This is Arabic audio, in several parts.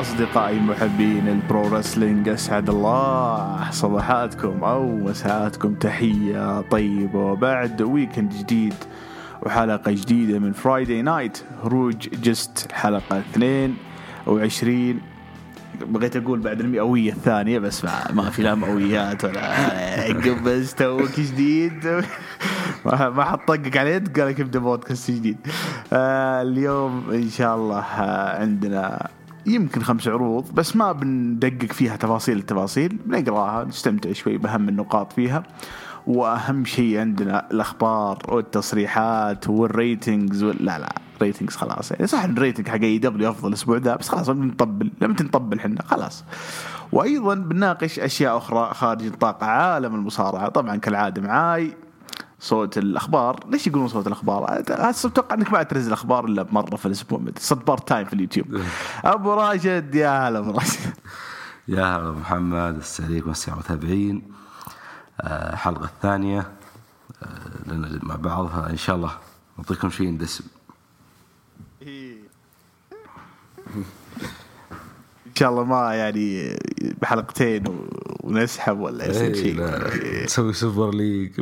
أصدقائي محبين ال pro wrestling أسعد الله صباحاتكم أو مساءاتكم. تحية طيبة. وبعد weekend جديد وحلقة جديدة من Friday Night هروج جست حلقة 22 بغيت أقول بعد المئوية الثانية بس ما, ما في لا مئويات ولا قبز توك جديد. ما حد طقك على يد قال لك ابدأ بودكاست جديد. آه اليوم إن شاء الله آه عندنا يمكن خمس عروض بس ما بندقق فيها تفاصيل التفاصيل بنقراها نستمتع شوي بأهم النقاط فيها. وأهم شيء عندنا الأخبار والتصريحات وال ratings لا لا ratings خلاص. يعني صح ال rating حق AEW أفضل الأسبوع ذا بس خلاص بنطبل لما نطبل إحنا خلاص. وأيضا بنناقش أشياء أخرى خارج نطاق عالم المصارعة طبعا كالعادة معاي صوت الأخبار. ليش يقولون صوت الأخبار؟ أتوقع إنك ما تنزل أخبار إلا مرة في الأسبوع. صد part time في اليوتيوب. أبو راشد يا هلا أبو راشد. يا هلا محمد السلام عليكم المتابعين الحلقة الثانية آه، لنا مع بعضها إن شاء الله نعطيكم شيء ندسم ان شاء الله ما يعني بحلقتين ونسحب ولا يصير إيه، شيء. نسوي Super League.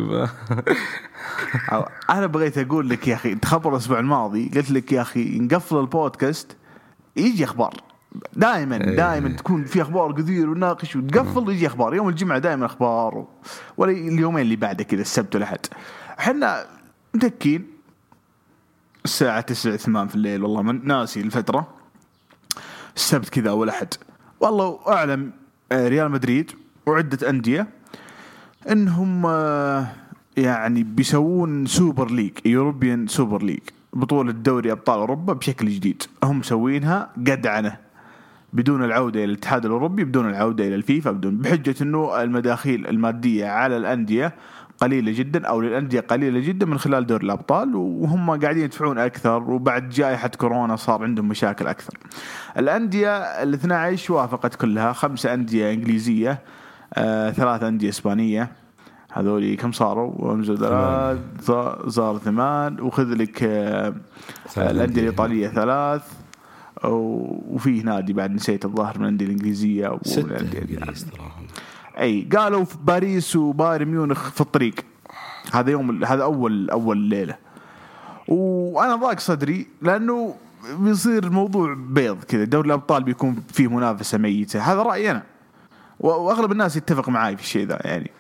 أنا بغيت أقول لك يا أخي تخبر الأسبوع الماضي قلت لك يا أخي نقفل البودكاست يجي أخبار. دائما إيه. دائما تكون في أخبار كثير وناقش وتقفل يجي أخبار. يوم الجمعة دائما أخبار و... ولا اليومين اللي بعده كذا السبت والاحد إحنا متكين. الساعة 9 8 في الليل والله من ناسي الفترة. السبت كذا أول أحد. والله أعلم آه، ريال مدريد وعدة أندية أنهم آه، يعني بيسوون Super League European Super League بطولة دوري أبطال أوروبا بشكل جديد. هم مسوينها قدعنة. بدون العودة إلى الاتحاد الأوروبي بدون العودة إلى الفيفا بدون بحجة أنه المداخيل المادية على الأندية قليلة جدا أو للأندية قليلة جدا من خلال دوري الأبطال وهم قاعدين يدفعون أكثر وبعد جائحة كورونا صار عندهم مشاكل أكثر. الأندية ال 12 وافقت كلها خمسة أندية إنجليزية آه، ثلاث أندية إسبانية. هذول كم صاروا؟ ومزود ثلاث صار ثمان. وخذ لك آه، الأندية الإيطالية ثلاث. وفيه نادي بعد نسيت الظاهر من الأندية الإنجليزية ستة أي قالوا في باريس وبايرن ميونخ في الطريق. هذا يوم هذا أول أول ليلة. وأنا ضاق صدري لأنه بيصير الموضوع بيض كذا. دوري الأبطال بيكون فيه منافسة ميتة. هذا رأيي أنا. وأغلب الناس يتفق معي في الشيء ذا يعني.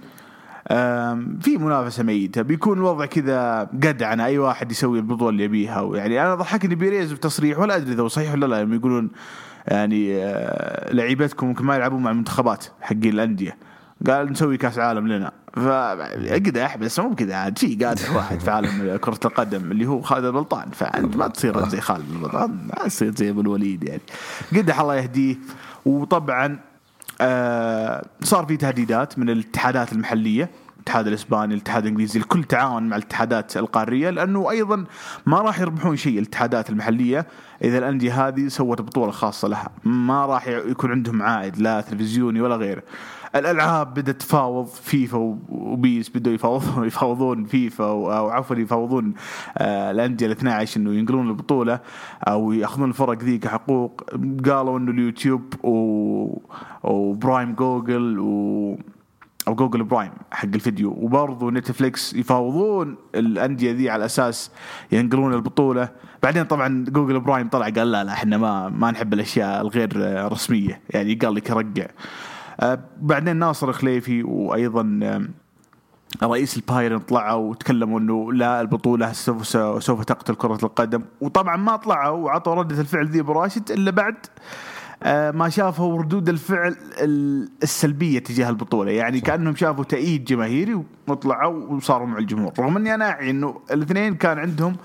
في منافسة ميتة. بيكون الوضع كذا قدعنه أي واحد يسوي البطولة اللي يبيها. يعني أنا ضحكني بيريز بتصريح ولا أدري إذا هو صحيح ولا لا. يقولون يعني آه، لعيبتكم ممكن ما يلعبون مع المنتخبات حقين الأندية. قال نسوي كأس عالم لنا. فاقدح بس مو كذا عاد شيء قادح واحد في عالم كرة القدم اللي هو خالد البلطان. فانت ما تصير زي خالد البلطان ما تصير زي أبو الوليد يعني. قدح الله يهديه. وطبعا آه صار في تهديدات من الاتحادات المحلية. الاتحاد الإسباني الاتحاد الإنجليزي الكل تعاون مع الاتحادات القارية لأنه أيضا ما راح يربحون شيء الاتحادات المحلية إذا الأندية هذه سوت بطولة خاصة لها. ما راح يكون عندهم عائد لا تلفزيوني ولا غيره الألعاب بدأت تفاوض فيفا وبيس بدوا يفاوضون يفاوضون فيفا أو عفوا يفاوضون آه الأندية ال 12 إنه ينقلون البطولة أو يأخذون الفرق ذي كحقوق قالوا إنه اليوتيوب و... وبرايم جوجل و أو جوجل برايم حق الفيديو. وبرضه نتفليكس يفاوضون الأندية ذي على أساس ينقلون البطولة. بعدين طبعا جوجل برايم طلع قال لا لا إحنا ما ما نحب الأشياء الغير رسمية. يعني قال لك رقع. آه، بعدين ناصر خليفي وأيضا آه، رئيس البايرن طلعوا وتكلموا إنه لا البطولة سوف سوف تقتل كرة القدم. وطبعا ما طلعوا وعطوا ردة الفعل ذي براشد إلا بعد. ما شافوا ردود الفعل السلبية تجاه البطولة. يعني صح. كأنهم شافوا تأييد جماهيري وطلعوا وصاروا مع الجمهور رغم إني أنا أعي إنه الاثنين كان عندهم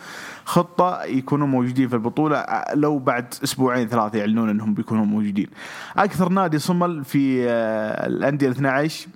خطة يكونوا موجودين في البطولة. آه، لو بعد أسبوعين ثلاثة يعلنون إنهم بيكونوا موجودين. أكثر نادي صمل في آه، الأندية ال 12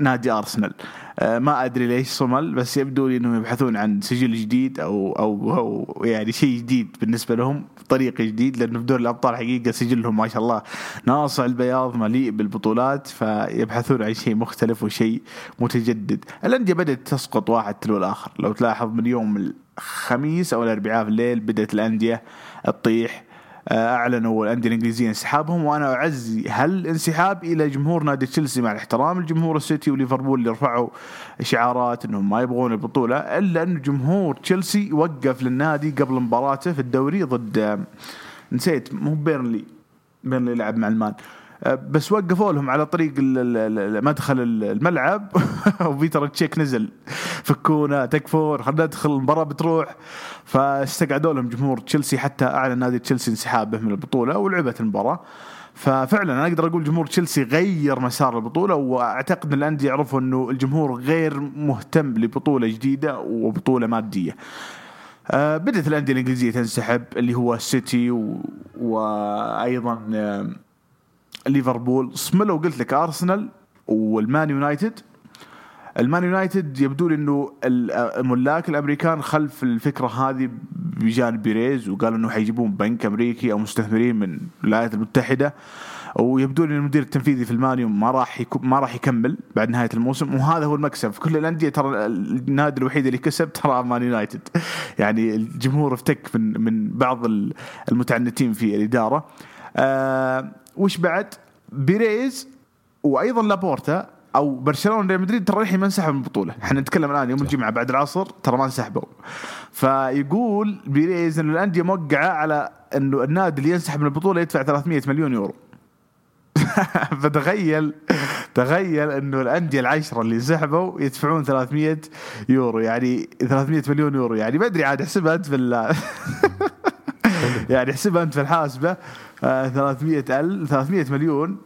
نادي أرسنال. آه، ما أدري ليش صمل بس يبدو لي إنهم يبحثون عن سجل جديد أو أو, أو يعني شيء جديد بالنسبة لهم طريق جديد لأنه في دور الأبطال حقيقة سجلهم ما شاء الله ناصع البياض مليء بالبطولات فيبحثون عن شيء مختلف وشيء متجدد. الأندية بدأت تسقط واحد تلو الآخر. لو تلاحظ من يوم الخميس أو الأربعاء في الليل بدأت الأندية تطيح. آه، أعلنوا الأندية الإنجليزية انسحابهم وأنا أعزي هالانسحاب إلى جمهور نادي تشيلسي مع الاحترام لجمهور السيتي وليفربول اللي رفعوا شعارات إنهم ما يبغون البطولة إلا أن جمهور تشيلسي وقف للنادي قبل مباراته في الدوري ضد آه، نسيت مو بيرنلي. بيرنلي لعب مع المان. آه، بس وقفوا لهم على طريق مدخل الملعب وبيتر تشيك نزل فكونا تكفون خلينا ندخل المباراة بتروح فاستقعدوا لهم جمهور تشيلسي حتى أعلن نادي تشيلسي انسحابه من البطولة ولعبت المباراة ففعلا أنا أقدر أقول جمهور تشيلسي غير مسار البطولة وأعتقد إن الأندية يعرفوا إنه الجمهور غير مهتم لبطولة جديدة وبطولة مادية. آه بدأت الأندية الإنجليزية تنسحب اللي هو السيتي. وأيضا ليفربول. صملوا قلت لك أرسنال والمان يونايتد. المان يونايتد يبدو لي إنه ال- الملاك الأمريكان خلف الفكرة هذه بجانب بيريز وقالوا إنه حيجيبون بنك أمريكي أو مستثمرين من الولايات المتحدة. ويبدو لي المدير التنفيذي في المانيو ما راح ما راح يكمل بعد نهاية الموسم. وهذا هو المكسب. في كل الأندية ترى النادي الوحيد اللي كسب ترى مان يونايتد. يعني الجمهور افتك من من بعض المتعنتين في الإدارة. آه وش بعد؟ بيريز وأيضا لابورتا أو برشلونة ريال مدريد ترى الحين ما انسحبوا من البطولة، إحنا نتكلم الآن يوم الجمعة بعد العصر ترى ما انسحبوا. فيقول بيريز انه الأندية موقعة على انه النادي اللي ينسحب من البطولة يدفع 300 مليون يورو. فتخيل تخيل انه الأندية العشرة اللي انسحبوا يدفعون 300 يورو. يعني 300 مليون يورو. يعني ما أدري عاد احسبها انت في ال- يعني احسبها أنت في الحاسبة. آه 300 ال 300 مليون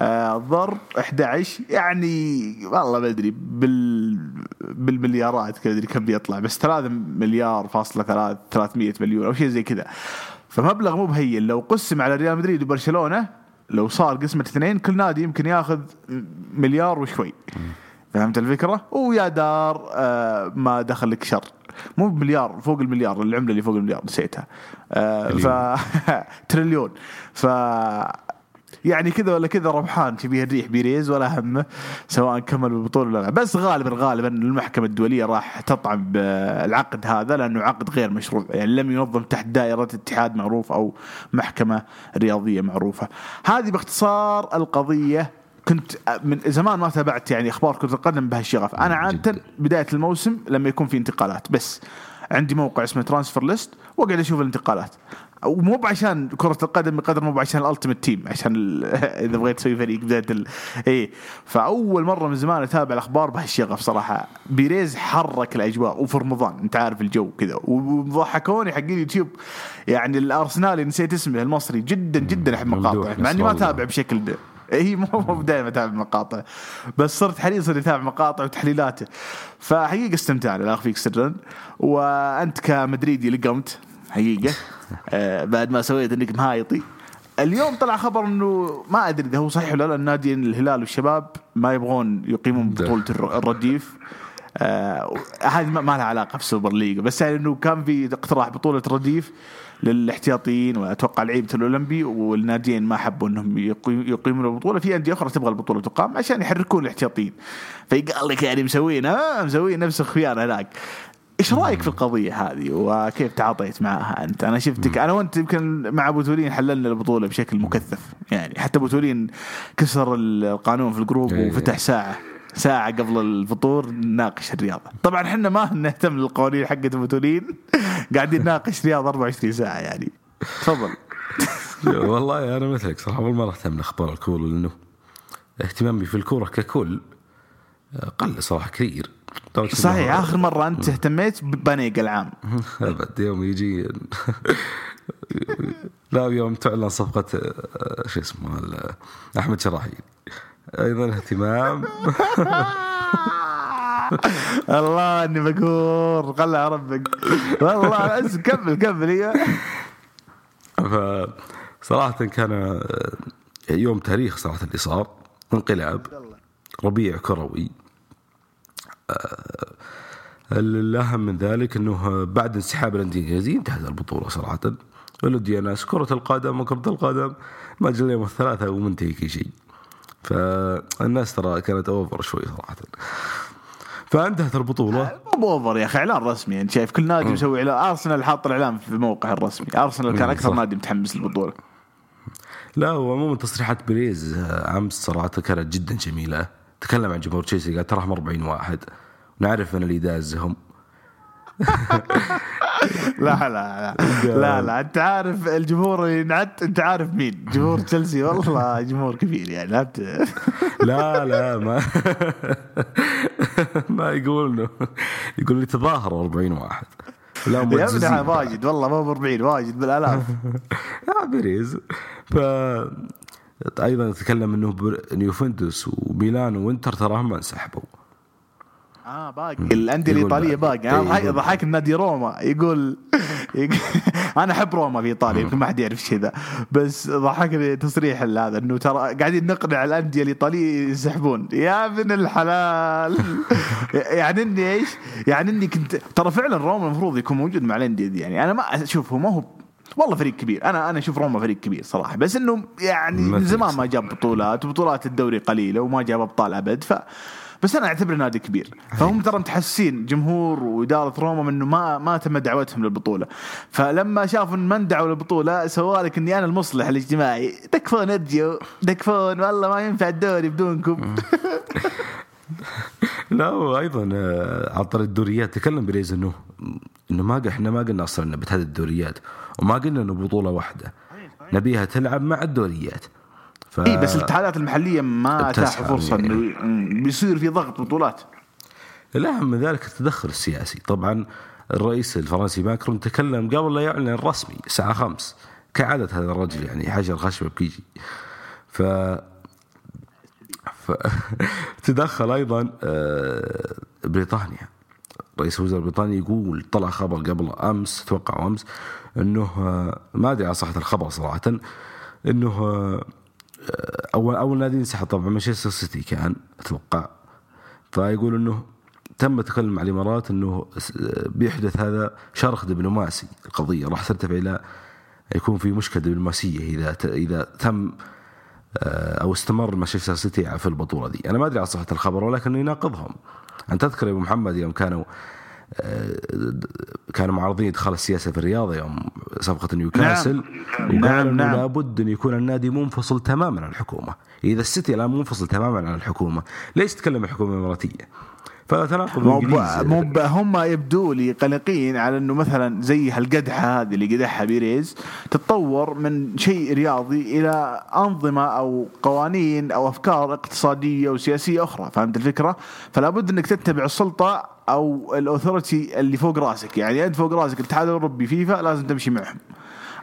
آه ضرب 11 يعني والله ما أدري بال بالمليارات كذا أدري كم بيطلع بس 3 مليار فاصلة 3 300 مليون أو شيء زي كذا. فمبلغ مو بهين. لو قسم على ريال مدريد وبرشلونة لو صار قسمة اثنين كل نادي يمكن ياخذ مليار وشوي. فهمت الفكرة؟ ويا دار آه ما دخل لك شر. مو بمليار فوق المليار العملة اللي فوق المليار نسيتها. آه ف تريليون. ف يعني كذا ولا كذا ربحان شبيه الريح بيريز ولا همه سواء كمل بالبطولة ولا لا. بس غالبا غالبا المحكمة الدولية راح تطعن بالعقد هذا لأنه عقد غير مشروع. يعني لم ينظم تحت دائرة اتحاد معروف أو محكمة رياضية معروفة. هذه باختصار القضية. كنت من زمان ما تابعت يعني أخبار كرة القدم بهالشغف. أنا عادة بداية الموسم لما يكون في انتقالات بس عندي موقع اسمه transfer list واقعد أشوف الانتقالات. ومو عشان كرة القدم بقدر مو عشان ال Ultimate Team عشان ال- إذا بغيت تسوي فريق بداية ال... اي فأول مرة من زمان أتابع الأخبار بهالشغف صراحة. بيريز حرك الأجواء وفي رمضان أنت عارف الجو كذا. وضحكوني حقين اليوتيوب. يعني الأرسنالي نسيت اسمه المصري جدا جدا أحب مقاطعه. مع إني ما. أتابع بشكل ده. هي مو مو دائما أتابع مقاطع بس صرت حريص إني أتابع مقاطع وتحليلاته. فحقيقة استمتعنا لا أخفيك سرا وأنت كمدريدي لقمت حقيقة. آه بعد ما سويت إنك مهايطي. اليوم طلع خبر إنه ما أدري إذا هو صحيح ولا لا النادي الهلال والشباب ما يبغون يقيمون. بطولة الر- الرديف. آه هذه ما ما لها علاقة في ال Super League بس يعني إنه كان في اقتراح بطولة رديف للاحتياطيين وأتوقع لعيبة الأولمبي والناديين ما حبوا إنهم يقيم- يقيمون البطولة. في أندية أخرى تبغى البطولة تقام عشان يحركون الاحتياطيين. فيقال لك يعني مسوين ها مسوين نفس الخيانه هناك. إيش رأيك في القضية هذه وكيف تعاطيت معها أنت؟ أنا شفتك أنا وأنت يمكن مع أبو تولين حللنا البطولة بشكل مكثف. يعني حتى أبو تولين كسر القانون في ال group إيه. وفتح ساعة ساعة قبل الفطور نناقش الرياضة. طبعا إحنا ما نهتم للقوانين حقت أبو تولين. قاعدين نناقش رياضة 24 ساعة يعني. تفضل. والله أنا مثلك صراحة أول مرة أهتم لأخبار الكورة لأنه اهتمامي في الكورة ككل قل صراحة كثير. صحيح آخر مرة أنت اهتميت ببنيق العام. أبد يوم يجي لا يوم تعلن صفقة آه، شو اسمه أحمد شراحي. أيضا اهتمام. الله إني مقهور خلها ربك والله كمل كمل إيوه. فصراحه كان آه، يوم تاريخ صراحة اللي صار انقلاب ربيع كروي. آه، الأهم من ذلك أنه بعد انسحاب الأندية الإنجليزية انتهت البطولة صراحة. ولدي ناس كرة القدم وكرة القدم ما أجل اليوم الثلاثة ومنتهي كل شيء. فالناس ترى كانت over شوي صراحة. فانتهت البطولة. مو over يا أخي إعلان رسمي أنت شايف كل نادي مسوي إعلان. أرسنال حاط الإعلان في الموقع الرسمي. أرسنال كان أكثر صح. نادي متحمس للبطولة. لا وعموما تصريحات بيريز آه، أمس صراحة كانت جدا جميلة. تكلم عن جمهور تشيلسي قال تراهم 40 واحد. نعرف أن اللي دازهم لا لا لا. لا لا أنت عارف الجمهور اللي ينعت أنت عارف مين؟ جمهور تشيلسي. والله جمهور كبير يعني لا لا ما ما يقول انه يقول لي تظاهروا 40 واحد. لا يا ابني واجد والله ما ب 40 واجد بالألاف. لا بيريز ف أيضا تكلم إنه يوفنتوس وميلان وإنتر تراهم ما أنسحبوا. آه باقي. الأندية الإيطالية باقي. إيه، يقول ضحك نادي روما. يقول, يقول أنا أحب روما في إيطاليا يمكن ما حد يعرف كذا بس ضحكني تصريح هذا إنه ترى قاعدين نقنع الأندية الإيطالية ينسحبون. يا ابن الحلال. يعني إني إيش؟ يعني إني كنت ترى فعلا روما المفروض يكون موجود مع الأندية دي. يعني أنا ما أشوف هو ما هو والله فريق كبير. أنا أنا أشوف روما فريق كبير صراحة. بس إنه يعني من زمان. ما جاب بطولات وبطولات الدوري قليلة وما جاب أبطال أبد. ف بس أنا أعتبره نادي كبير. فهم ترى متحسين جمهور وإدارة روما من إنه ما ما تم دعوتهم للبطولة. فلما شافوا إن ما اندعوا للبطولة سووا لك إني أنا المصلح الاجتماعي. تكفون ارجعوا تكفون والله ما ينفع الدوري بدونكم. لا وأيضا آه، عن طريق الدوريات. تكلم بريز انه إنه ما إحنا ما قلنا أصلا بتهدد الدوريات وما قلنا إنه بطولة واحدة. نبيها تلعب مع الدوريات. ف... اي بس الاتحادات المحلية ما اتاحوا فرصة يعني. إنه م- بيصير في ضغط بطولات. الأهم من ذلك التدخل السياسي. طبعا الرئيس الفرنسي ماكرون تكلم قبل لا يعلن الرسمي الساعة خمس كعادة هذا الرجل يعني حجر خشبة بكيجي. ف تدخل أيضا آه، بريطانيا. رئيس وزراء بريطانيا يقول طلع خبر قبل أمس أتوقع أمس أنه آه، ما أدري عن صحة الخبر صراحة أنه آه، اول أول نادي انسحب طبعا مانشستر سيتي كان أتوقع. فيقول إنه تم تكلم مع الإمارات إنه بيحدث هذا شرخ دبلوماسي القضية راح ترتفع إلى يكون في مشكلة دبلوماسيه إذا إذا تم آه، أو استمر مانشستر سيتي في البطولة دي. أنا ما أدري عن صحة الخبر ولكنه يناقضهم. انت تذكر يا أبو محمد يوم كانوا كانوا معارضين إدخال السياسة في الرياضه يوم صفقه نيوكاسل. نعم، وقالوا إنه نعم. لابد أن يكون النادي منفصل تماما عن الحكومة. إذا السيتي الآن منفصل تماما عن الحكومة ليش تتكلم الحكومة الإماراتية؟ فتناقض مو هم يبدو لي قلقين على إنه مثلا زي هالقدحة هذه اللي قدحها بيريز تتطور من شيء رياضي إلى أنظمة أو قوانين أو أفكار اقتصادية وسياسيه أخرى فهمت الفكرة؟ فلا بد إنك تتبع السلطة أو الأوثورتي اللي فوق راسك يعني أنت فوق راسك الاتحاد الأوروبي فيفا لازم تمشي معهم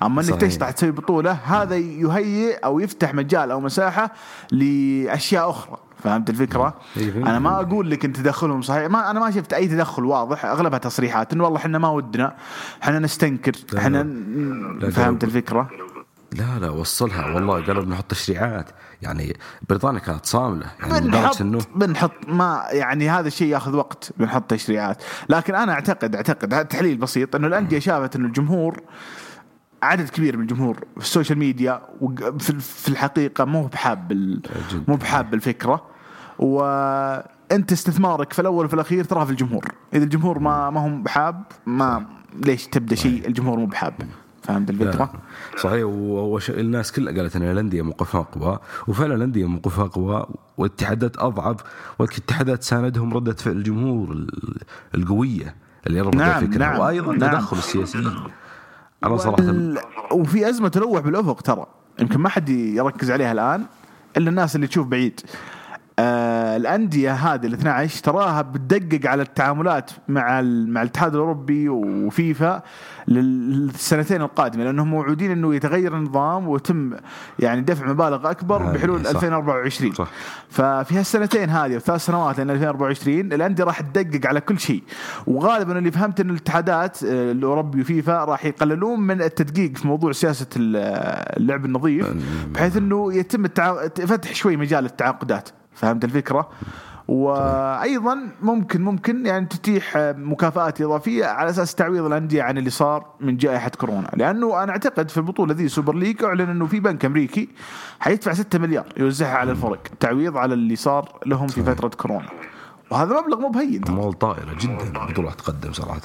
أما إنك. تشطح تسوي بطولة هذا يهيئ أو يفتح مجال أو مساحة لأشياء أخرى فهمت الفكرة؟ إيه،. أنا ما أقول لك إن تدخلهم صحيح ما أنا ما شفت أي تدخل واضح أغلبها تصريحات انه والله إحنا ما ودنا إحنا نستنكر إحنا فهمت. الفكرة؟ لا لا وصلها والله قالوا بنحط تشريعات يعني بريطانيا كانت صاملة يعني بنحط انه بنحط ما يعني هذا الشيء ياخذ وقت بنحط تشريعات لكن أنا اعتقد أعتقد هذا تحليل بسيط إنه الأندية شافت إنه الجمهور عدد كبير من الجمهور في ال social media في الحقيقة مو بحاب. مو بحاب الفكرة وانت استثمارك في الأول وفي الأخير تراه في الجمهور. إذا الجمهور ما ما هم بحاب ما ليش تبدأ شيء الجمهور مو بحاب؟ فهمت الفكرة؟ لا. صحيح. و- وش الناس كلها قالت إن الأندية موقفها اقوى وفعلا الأندية موقفها اقوى والاتحادات أضعف والاتحادات ساندهم ردة فعل الجمهور ال- القوية اللي رفضت نعم، الفكرة نعم، وأيضا نعم. تدخل السياسيين. أنا صراحة وال... وفي أزمة تلوح بالافق ترى. يمكن ما حد يركز عليها الآن إلا الناس اللي تشوف بعيد. آه الأندية هذه ال 12 تراها بتدقق على التعاملات مع. مع الاتحاد الأوروبي وفيفا للسنتين القادمة لأنهم موعودين إنه يتغير النظام ويتم يعني دفع مبالغ أكبر بحلول صح. 2024 صح. ففي هالسنتين هذه والثلاث سنوات لين 2024 الأندية راح تدقق على كل شيء وغالبا اللي فهمت إن الاتحادات آه، الأوروبي وفيفا راح يقللون من التدقيق في موضوع سياسة ال- اللعب النظيف بحيث إنه يتم التع... فتح شوي مجال للتعاقدات فهمت الفكرة؟ وأيضا ممكن ممكن يعني تتيح آه، مكافآت إضافية على أساس تعويض الأندية عن اللي صار من جائحة كورونا، لأنه أنا أعتقد في البطولة ذي Super League أعلن أنه في بنك أمريكي حيدفع 6 مليار يوزعها على الفرق تعويض على اللي صار لهم في فترة كورونا. وهذا مبلغ مو بهين. اموال طائله جدا البطوله تقدم صراحة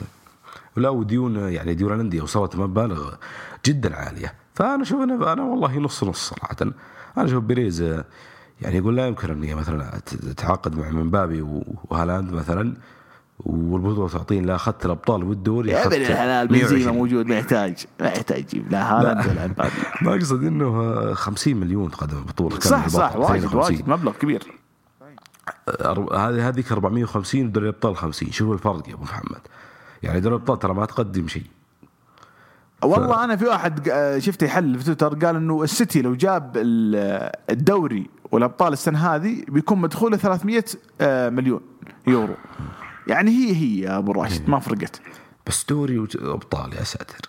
ولا وديون يعني ديون الأندية وصلت مبالغ جدا عالية فأنا أشوف أنا أنا والله نص نص صراحة أنا أشوف بيريز يعني يقول لا يمكن اني مثلا تتعاقد مع مبابي وهالاند مثلا والبطولة تعطيني لا أخذت الأبطال والدوري يا ابن الحلال بنزيما 120. موجود ما يحتاج ما يحتاج يجيب لا هالاند ولا مبابي. ما أقصد إنه 50 مليون تقدم البطولة كان صح صح واجد 52. واجد مبلغ كبير. هذه هذيك 450 ودوري الأبطال 50 شوف الفرق يا أبو محمد. يعني دوري الأبطال ترى ما تقدم شيء. والله أنا في واحد آه، شفته يحلل في تويتر قال إنه السيتي لو جاب ال- الدوري والأبطال السنة هذه بيكون مدخوله 300 آه، مليون يورو. يعني هي هي يا أبو راشد ما فرقت. بس دوري أبطال يا ساتر.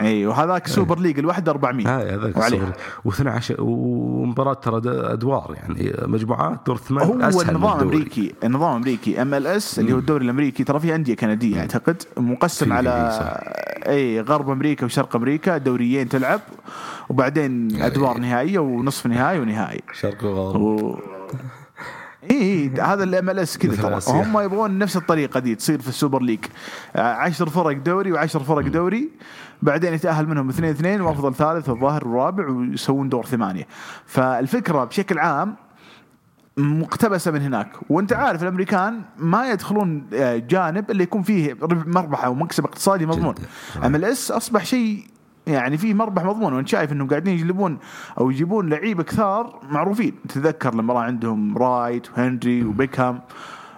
إي وهذاك Super League الواحد 400 هاي هذاك وعليه. و12 ومباراة ترى أدوار يعني مجموعات دور ثمان هو النظام. الامريكي النظام الامريكي MLS اللي هو الدوري الأمريكي ترى في أندية كندية أعتقد مقسم على. إي غرب أمريكا وشرق أمريكا دوريين تلعب وبعدين أدوار نهائية ونصف نهائي ونهائي. شرق وغرب. و... اي إي، هذا ال MLS كذا ترى. هم يبغون نفس الطريقة دي تصير في ال Super League. آه، عشر فرق دوري وعشر فرق دوري. بعدين يتأهل منهم اثنين اثنين وأفضل ثالث والظاهر الرابع ويسوون دور ثمانية. فالفكرة بشكل عام مقتبسة من هناك. وأنت عارف الأمريكان ما يدخلون آه، جانب اللي يكون فيه رب- مربح أو مكسب اقتصادي مضمون. MLS أصبح شيء يعني فيه مربح مضمون وانت شايف إنهم قاعدين يجلبون أو يجيبون لعيبه كثار معروفين. تتذكر لما راح عندهم رايت وهنري وبيكهام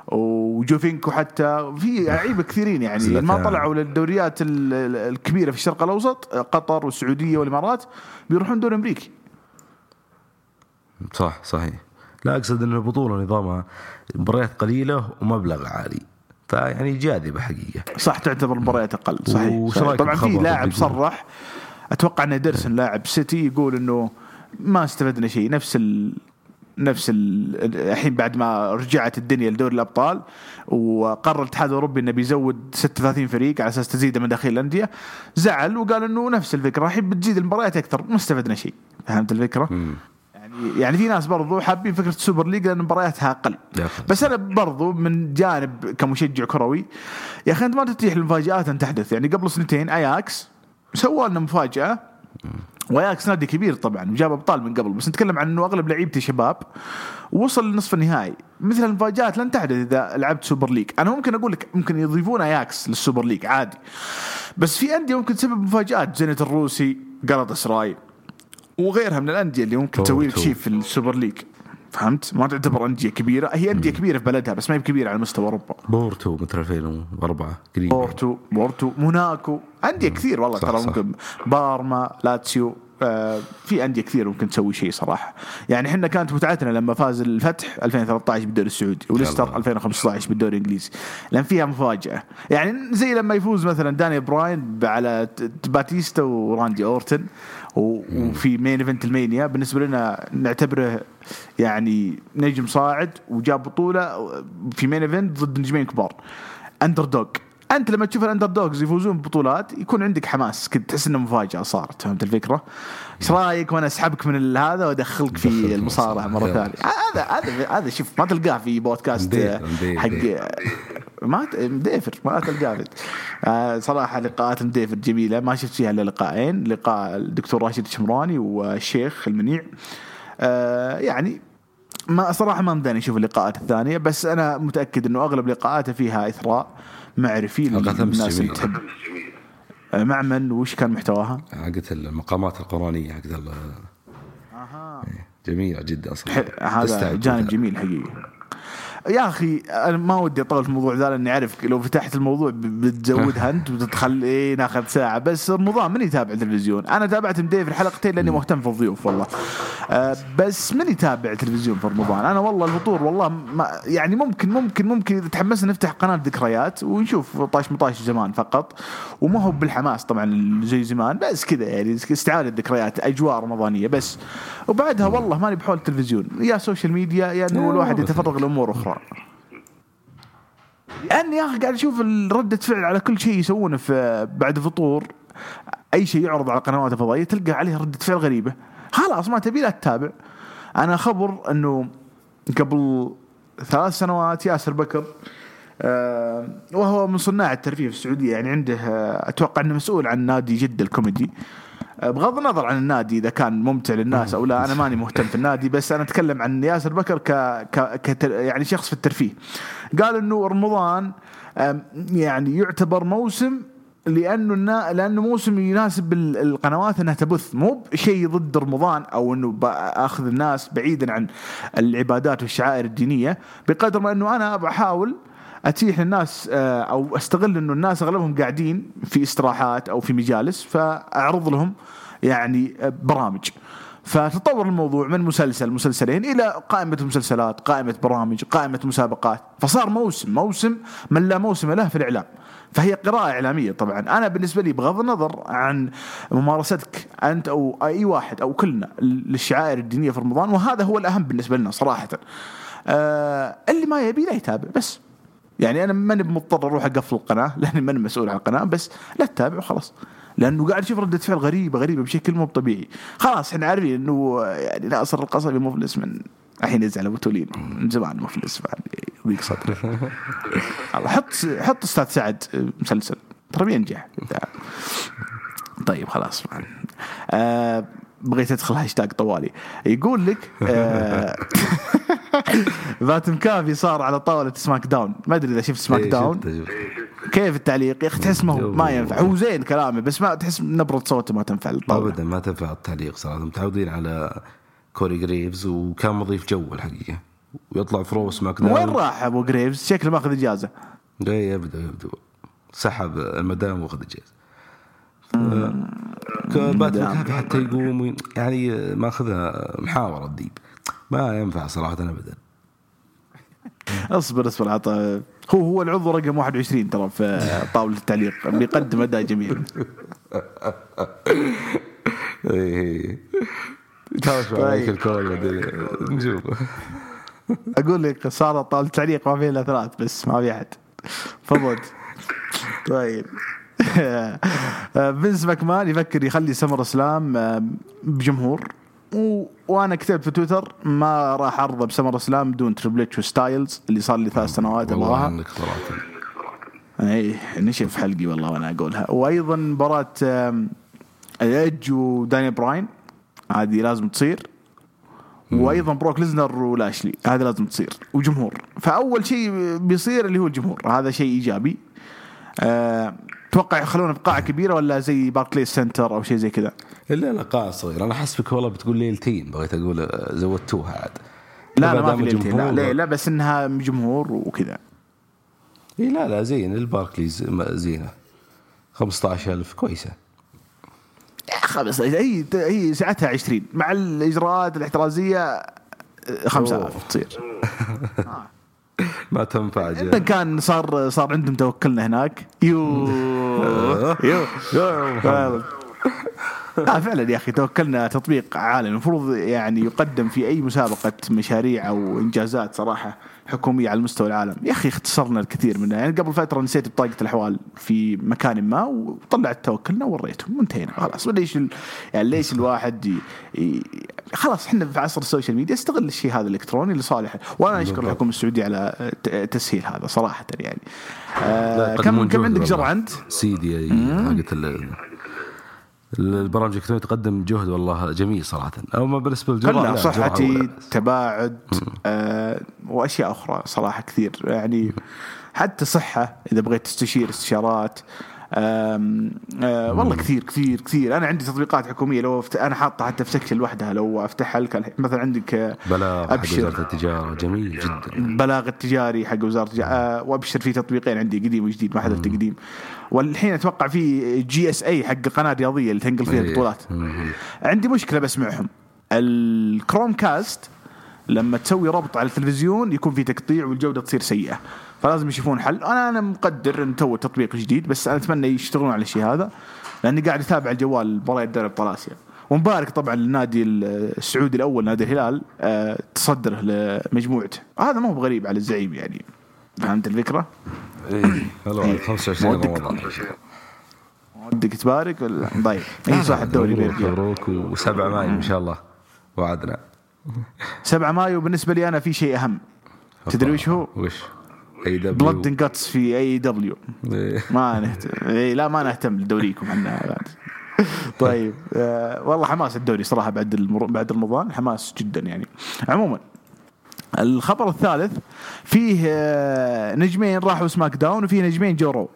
وجوفينكو حتى. في لعيبة كثيرين يعني. ما طلعوا للدوريات ال- ال- الكبيرة في الشرق الأوسط قطر والسعودية والإمارات بيروحون دوري أمريكي. صح صحيح. لا أقصد إن البطولة نظامها مباريات قليلة ومبلغ عالي. فيعني جاذبة حقيقة صح تعتبر مباريات أقل صحيح, صحيح. طبعا في لاعب؟ صرح أتوقع إيدرسون لاعب سيتي يقول إنه ما استفدنا شيء نفس ال نفس ال- الحين بعد ما رجعت الدنيا لدوري الأبطال وقرر الاتحاد الأوروبي إنه بيزود 36 فريق على أساس تزيد مداخيل الأندية زعل وقال إنه نفس الفكرة الحين بتزيد المباريات أكثر ما استفدنا شيء فهمت الفكرة؟ مم. يعني في ناس برضو حابين فكرة ال Super League لأن مبارياتها أقل. بس أنا برضو من جانب كمشجع كروي يا أخي أنت ما تتيح المفاجات أن تحدث. يعني قبل سنتين أياكس سوى لنا مفاجأة. وأياكس نادي كبير طبعا وجاب أبطال من قبل. بس نتكلم عن إنه أغلب لعيبته شباب وصل لنصف النهائي. مثل المفاجآت لن تحدث إذا لعبت Super League. أنا ممكن أقول لك ممكن يضيفون أياكس لل Super League عادي. بس في أندية ممكن تسبب مفاجآت. زينيت الروسي غلطة سراي. وغيرها من الأندية اللي ممكن تسوي لك. شيء في ال Super League فهمت؟ ما تعتبر أندية كبيرة، هي أندية كبيرة في بلدها بس ما هي كبيرة على مستوى أوروبا. بورتو مثل 2004 قريب بورتو، بورتو، موناكو، أندية كثير والله ترى. ممكن بارما، لاتسيو آه في أندية كثير ممكن تسوي شيء صراحة. يعني إحنا كانت متعتنا لما فاز الفتح 2013 بالدوري السعودي وليستر يلا. 2015 بالدوري الإنجليزي لأن فيها مفاجأة. يعني زي لما يفوز مثلا دانيل براين على باتيستا وراندي أورتن وفي main event ال Mania بالنسبة لنا نعتبره يعني نجم صاعد وجاب بطولة في main event ضد نجمين كبار underdog أنت لما تشوف ال underdogs يفوزون ببطولات يكون عندك حماس. كنت تحس إنه مفاجأة صارت فهمت الفكرة؟ إيش رأيك وأنا أسحبك من هذا وأدخلك في المصارعة مرة. ثانية؟ هذا هذا هذا شوف ما تلقاه في بودكاست آه، حق. ما مديفر ما تلقاه آه، صراحة لقاءات مديفر جميلة. ما شفت فيها إلا لقاءين لقاء الدكتور راشد الشمراني والشيخ المنيع. آه، يعني ما صراحة ما مداني أشوف اللقاءات الثانية بس أنا متأكد إنه أغلب لقاءاته فيها إثراء. معرفي للناس اللي. تحب آه، مع من وش كان محتواها؟ حقت المقامات القرآنية حقت ال- إيه، جميلة جدا ح- هذا جانب. جميل حقيقي يا أخي أنا ما ودي أطول في الموضوع ذا لأني أعرف لو فتحت الموضوع بتزودها انت وتدخل إيه ناخذ ساعة. بس رمضان من يتابع تلفزيون. أنا تابعت مديف الحلقتين لأني مهتم في الضيوف والله. آه بس من يتابع تلفزيون في رمضان. أنا والله الفطور والله ما يعني ممكن ممكن ممكن إذا تحمسنا نفتح قناة ذكريات ونشوف طاش ما طاش زمان فقط. وما هو بالحماس طبعا زي زمان بس كذا يعني استعادة ذكريات أجواء رمضانية بس. وبعدها والله ماني بحول التلفزيون. يا social media يا انه الواحد يتفرغ لأمور أخرى. لاني يا أخي قاعد أشوف ردة فعل على كل شيء يسوونه في بعد فطور. أي شيء يعرض على القنوات الفضائية تلقى عليه ردة فعل غريبة. خلاص ما تبي لا تتابع. أنا خبر إنه قبل ثلاث سنوات ياسر بكر آه، وهو من صناع الترفيه في السعودية يعني عنده آه، أتوقع إنه مسؤول عن نادي جدة الكوميدي. آه، بغض النظر عن النادي إذا كان ممتع للناس أو لا أنا ماني مهتم في النادي بس أنا أتكلم عن ياسر بكر ك, ك... كتر... يعني شخص في الترفيه. قال إنه رمضان يعني يعتبر موسم لأنه النا... لأنه موسم يناسب ال- القنوات إنها تبث. مو بشيء ضد رمضان أو إنه باخذ الناس بعيدا عن العبادات والشعائر الدينية بقدر ما إنه أنا بحاول أتيح للناس آه، أو أستغل إنه الناس أغلبهم قاعدين في استراحات أو في مجالس فأعرض لهم يعني آه، برامج. فتطور الموضوع من مسلسل مسلسلين إلى قائمة مسلسلات، قائمة برامج، قائمة مسابقات، فصار موسم موسم من لا موسم له في الإعلام. فهي قراءة إعلامية طبعا. أنا بالنسبة لي بغض النظر عن ممارستك أنت أو أي واحد أو كلنا للشعائر الدينية في رمضان وهذا هو الأهم بالنسبة لنا صراحة. آه اللي ما يبي لا يتابع بس. يعني أنا ماني مضطر أروح أقفل القناة لأني ماني مسؤول عن القناة بس لا تتابع وخلاص. لأنه قاعد أشوف ردة فعل غريبة غريبة بشكل مو طبيعي. خلاص إحنا عارفين إنه يعني ناصر القصبي مفلس من الحين يزعل أبو تولين. من زمان مفلس بعد يضيق صدره. الله حط حط أستاذ سعد مسلسل ترى بينجح. طيب خلاص. آه بغيت أدخل هاشتاج طوالي. يقول لك آه بات مكافي صار على طاولة SmackDown. ما أدري إذا شفت Smack إيه، Down. كيف التعليق؟ يا أخي تحس ما هو ما ينفع. هو زين كلامه بس ما تحس نبرة صوته ما تنفع للطاولة. ابدا ما تنفع التعليق صراحة. متعودين على كوري جريفز وكان مضيف جو الحقيقة. ويطلع في Raw SmackDown وين راح أبو جريفز؟ شكله ماخذ إجازة. اي يبدو يبدو سحب المدام وأخذ إجازة. بات مكافي حتى يقوم يعني ماخذها محاورة الديب. ما ينفع صراحة ابدا. اصبر اصبر عطى هو هو العضو رقم 21 ترى في طاولة التعليق. بيقدم اداء جميل. اي تعرف طيب. عليك الكول بعدين نشوف. أقول لك صارت طاولة التعليق ما فيها إلا ثلاث بس ما في أحد. فضل طيب. فينس ماكمان يفكر يخلي SummerSlam آه، بجمهور. و... وأنا كتبت في تويتر ما راح أرضى ب SummerSlam بدون Triple H وستايلز اللي صار لي ثلاث سنوات أبغاها. صراحة إي نشف حلقي والله وأنا أقولها. وأيضا مباراة إيدج وداني براين هذه لازم تصير. وأيضا بروك ليزنر ولاشلي هذا لازم تصير. وجمهور. فأول شيء بيصير اللي هو الجمهور هذا شيء إيجابي. أه توقع يخلونه بقاعة كبيرة ولا زي Barclays Center أو شيء زي كذا؟ الا لا قاعة صغير أنا حسبك والله بتقول ليلتين بغيت أقول آه، زودتوها عاد. لا لا ما في ليلتين لا, لا, لا بس إنها جمهور وكذا. إي لا لا زين. ال Barclays زينة. 15000 كويسة. خمس هي هي ساعتها 20 مع الإجراءات الاحترازية 5000 تصير. ما تنفع جاي. كان صار صار عندهم توكلنا هناك. يو. يو يو لا فعلا يا أخي توكلنا تطبيق عالمي المفروض يعني يقدم في أي مسابقة مشاريع أو إنجازات صراحة حكومية على مستوى العالم. يا أخي اختصرنا الكثير منها. يعني قبل فترة نسيت بطاقة الأحوال في مكان ما وطلعت توكلنا ووريتهم وانتهينا. خلاص ليش ال... يعني ليش الواحد ي... ي... خلاص إحنا في عصر ال social media استغل الشيء هذا الإلكتروني لصالح وأنا أشكر. الحكومة السعودية على ت- تسهيل هذا صراحة يعني. آه كم كم عندك. جرعة أنت؟ سيدي حقت البرامج الالكترونيه تقدم جهد والله جميل صراحة أو ما بالنسبة للجرعه صحتي. تباعد آه وأشياء أخرى صراحة كثير يعني حتى صحة إذا بغيت تستشير استشارات والله كثير كثير كثير. أنا عندي تطبيقات حكومية لو أفت... أنا حاطه حتى في section لوحدها لو أفتحها لك مثلا عندك آه، بلاغ حق أبشر. وزارة التجارة جميل جدا. البلاغ التجاري حق وزارة التجارة. آه وأبشر في تطبيقين عندي قديم وجديد ما حذفت قديم. والحين أتوقع في GSA حق قناة رياضية اللي تنقل فيها إيه. البطولات مم. عندي مشكلة بس معهم الكروم كاست لما تسوي ربط على التلفزيون يكون في تقطيع والجودة تصير سيئة. فلازم يشوفون حل. أنا أنا مقدر إن تو تطبيق جديد بس أنا أتمنى يشتغلون على الشيء هذا لأني قاعد أتابع الجوال مباريات دوري ابطال اسيا ومبارك طبعا للنادي السعودي الأول نادي الهلال آه، تصدره لمجموعته هذا ما هو بغريب على الزعيم يعني. فهمت الفكرة؟ إيه هلا 25 ودك. رمضان ودك تبارك؟ ولا طيب اي صح الدوري مبروك و7 مايو إن شاء الله وعدنا. 7 مايو بالنسبة لي أنا في شيء أهم. تدري وش هو؟ وش؟ AEW Blood and Guts في AEW إيه. ما نهتم إيه لا ما نهتم لدوريكم إحنا. طيب آه والله حماس الدوري صراحة بعد المر... بعد رمضان حماس جدا يعني عموما الخبر الثالث فيه آه نجمين راحوا SmackDown وفيه نجمين جو Raw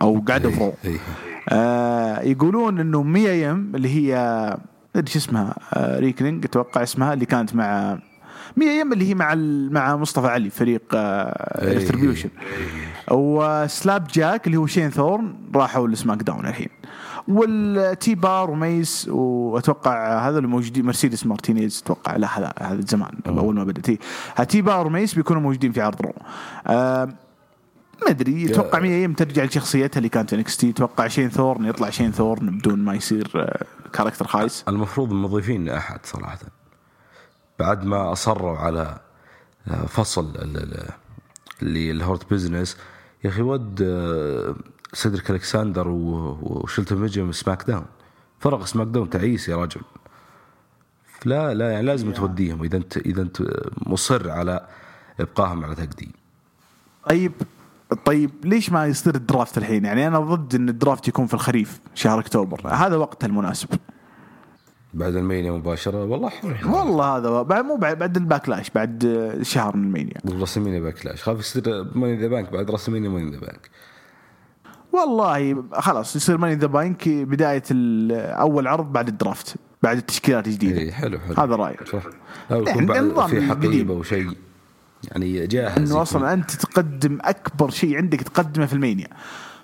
أو قعدوا في Raw إيه. آه يقولون إنه ميا يم اللي هي شو اسمها آه Reckoning أتوقع اسمها اللي كانت مع ميا يم اللي هي مع مع مصطفى علي فريق آه إيه. Retribution و Slapjack اللي هو شين ثورن راحوا ل SmackDown الحين. وال T-Bar و Mace وأتوقع هذا اللي موجودين مرسيدس مارتينيز أتوقع لا هذا هذا زمان أول ما بدأت. T-Bar و Mace بيكونوا موجودين في عرض Raw آه ما أدري أتوقع ميا يم ترجع لشخصيتها اللي كانت في NXT أتوقع شين ثورن يطلع شين ثورن بدون ما يصير آه، character خايس. المفروض مضيفين أحد صراحة. بعد ما أصروا على فصل ال- ال- اللي ال Hurt Business يا أخي ود آه، سيدريك ألكساندر وشلتون ميجم SmackDown فرق سماك داون تعيس يا رجل. لا لا يعني لازم توديهم إذا انت إذا أنت مصر على ابقائهم على تقديم طيب طيب ليش ما يصير ال draft الحين؟ يعني أنا ضد إن ال draft يكون في الخريف شهر أكتوبر، هذا وقتها المناسب. بعد ال Mania مباشرة والله حلو والله هذا بعد مو بعد, بعد ال Backlash بعد شهر من ال Mania. WrestleMania Backlash خاف يصير Money in the Bank بعد WrestleMania Money in the Bank والله خلاص يصير Money in the Bank بداية أول عرض بعد ال draft بعد التشكيلات الجديدة. اي حلو حلو هذا رأيي. صح أو يكون يعني في. حقيبة وشيء يعني جاهز إنه. أصلا أنت تقدم أكبر شيء عندك تقدمه في ال Mania.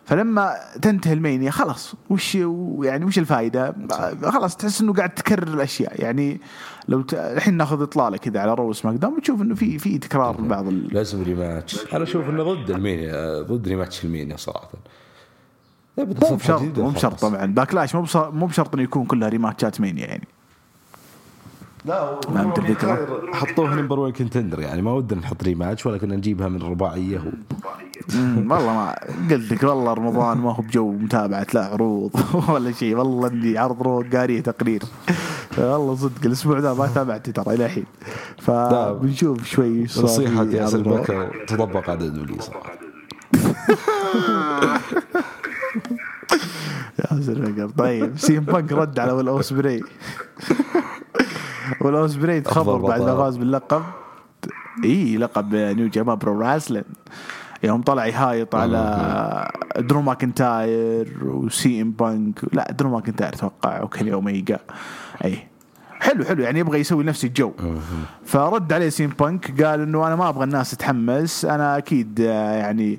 فلما تنتهي ال Mania خلاص وش يعني وش الفائده؟ خلاص تحس إنه قاعد تكرر الأشياء. يعني لو ت... الحين ناخذ إطلالة كذا على Raw SmackDown بتشوف إنه في في تكرار بعض ال... لازم rematch أنا أشوف إنه ضد ال Mania ضد rematch ال Mania صراحة. مو بشرط مو بشرط. طبعا. Backlash مو مو بشرط إنه يكون كلها ريماتشات Mania يعني. لا فهمت الفكرة؟ حطوها number 1 contender يعني ما ودنا نحط rematch ولكن نجيبها من رباعية و... والله ما قلت لك والله رمضان ما هو بجو متابعة لا عروض ولا شيء. والله إني عرض Raw قارية تقرير. والله صدق الأسبوع ذا ما تابعته ترى إلى الحين فبنشوف شوي في ياسر. بكر تطبق على دولي صراحة ياسر فقر طيب سيم بانك رد على والاوسبري والاوسبري تخبر بعد ما. فاز باللقب. اي لقب نيو جاما برو راسلين يوم طلع يهايط على درو ماكنتاير وسي إم بانك. لا درو ماكنتاير أتوقع وكيني اوميجا اي حلو حلو يعني يبغى يسوي نفس الجو. فرد عليه سي إم بانك قال إنه أنا ما أبغى الناس تتحمس أنا أكيد آه، يعني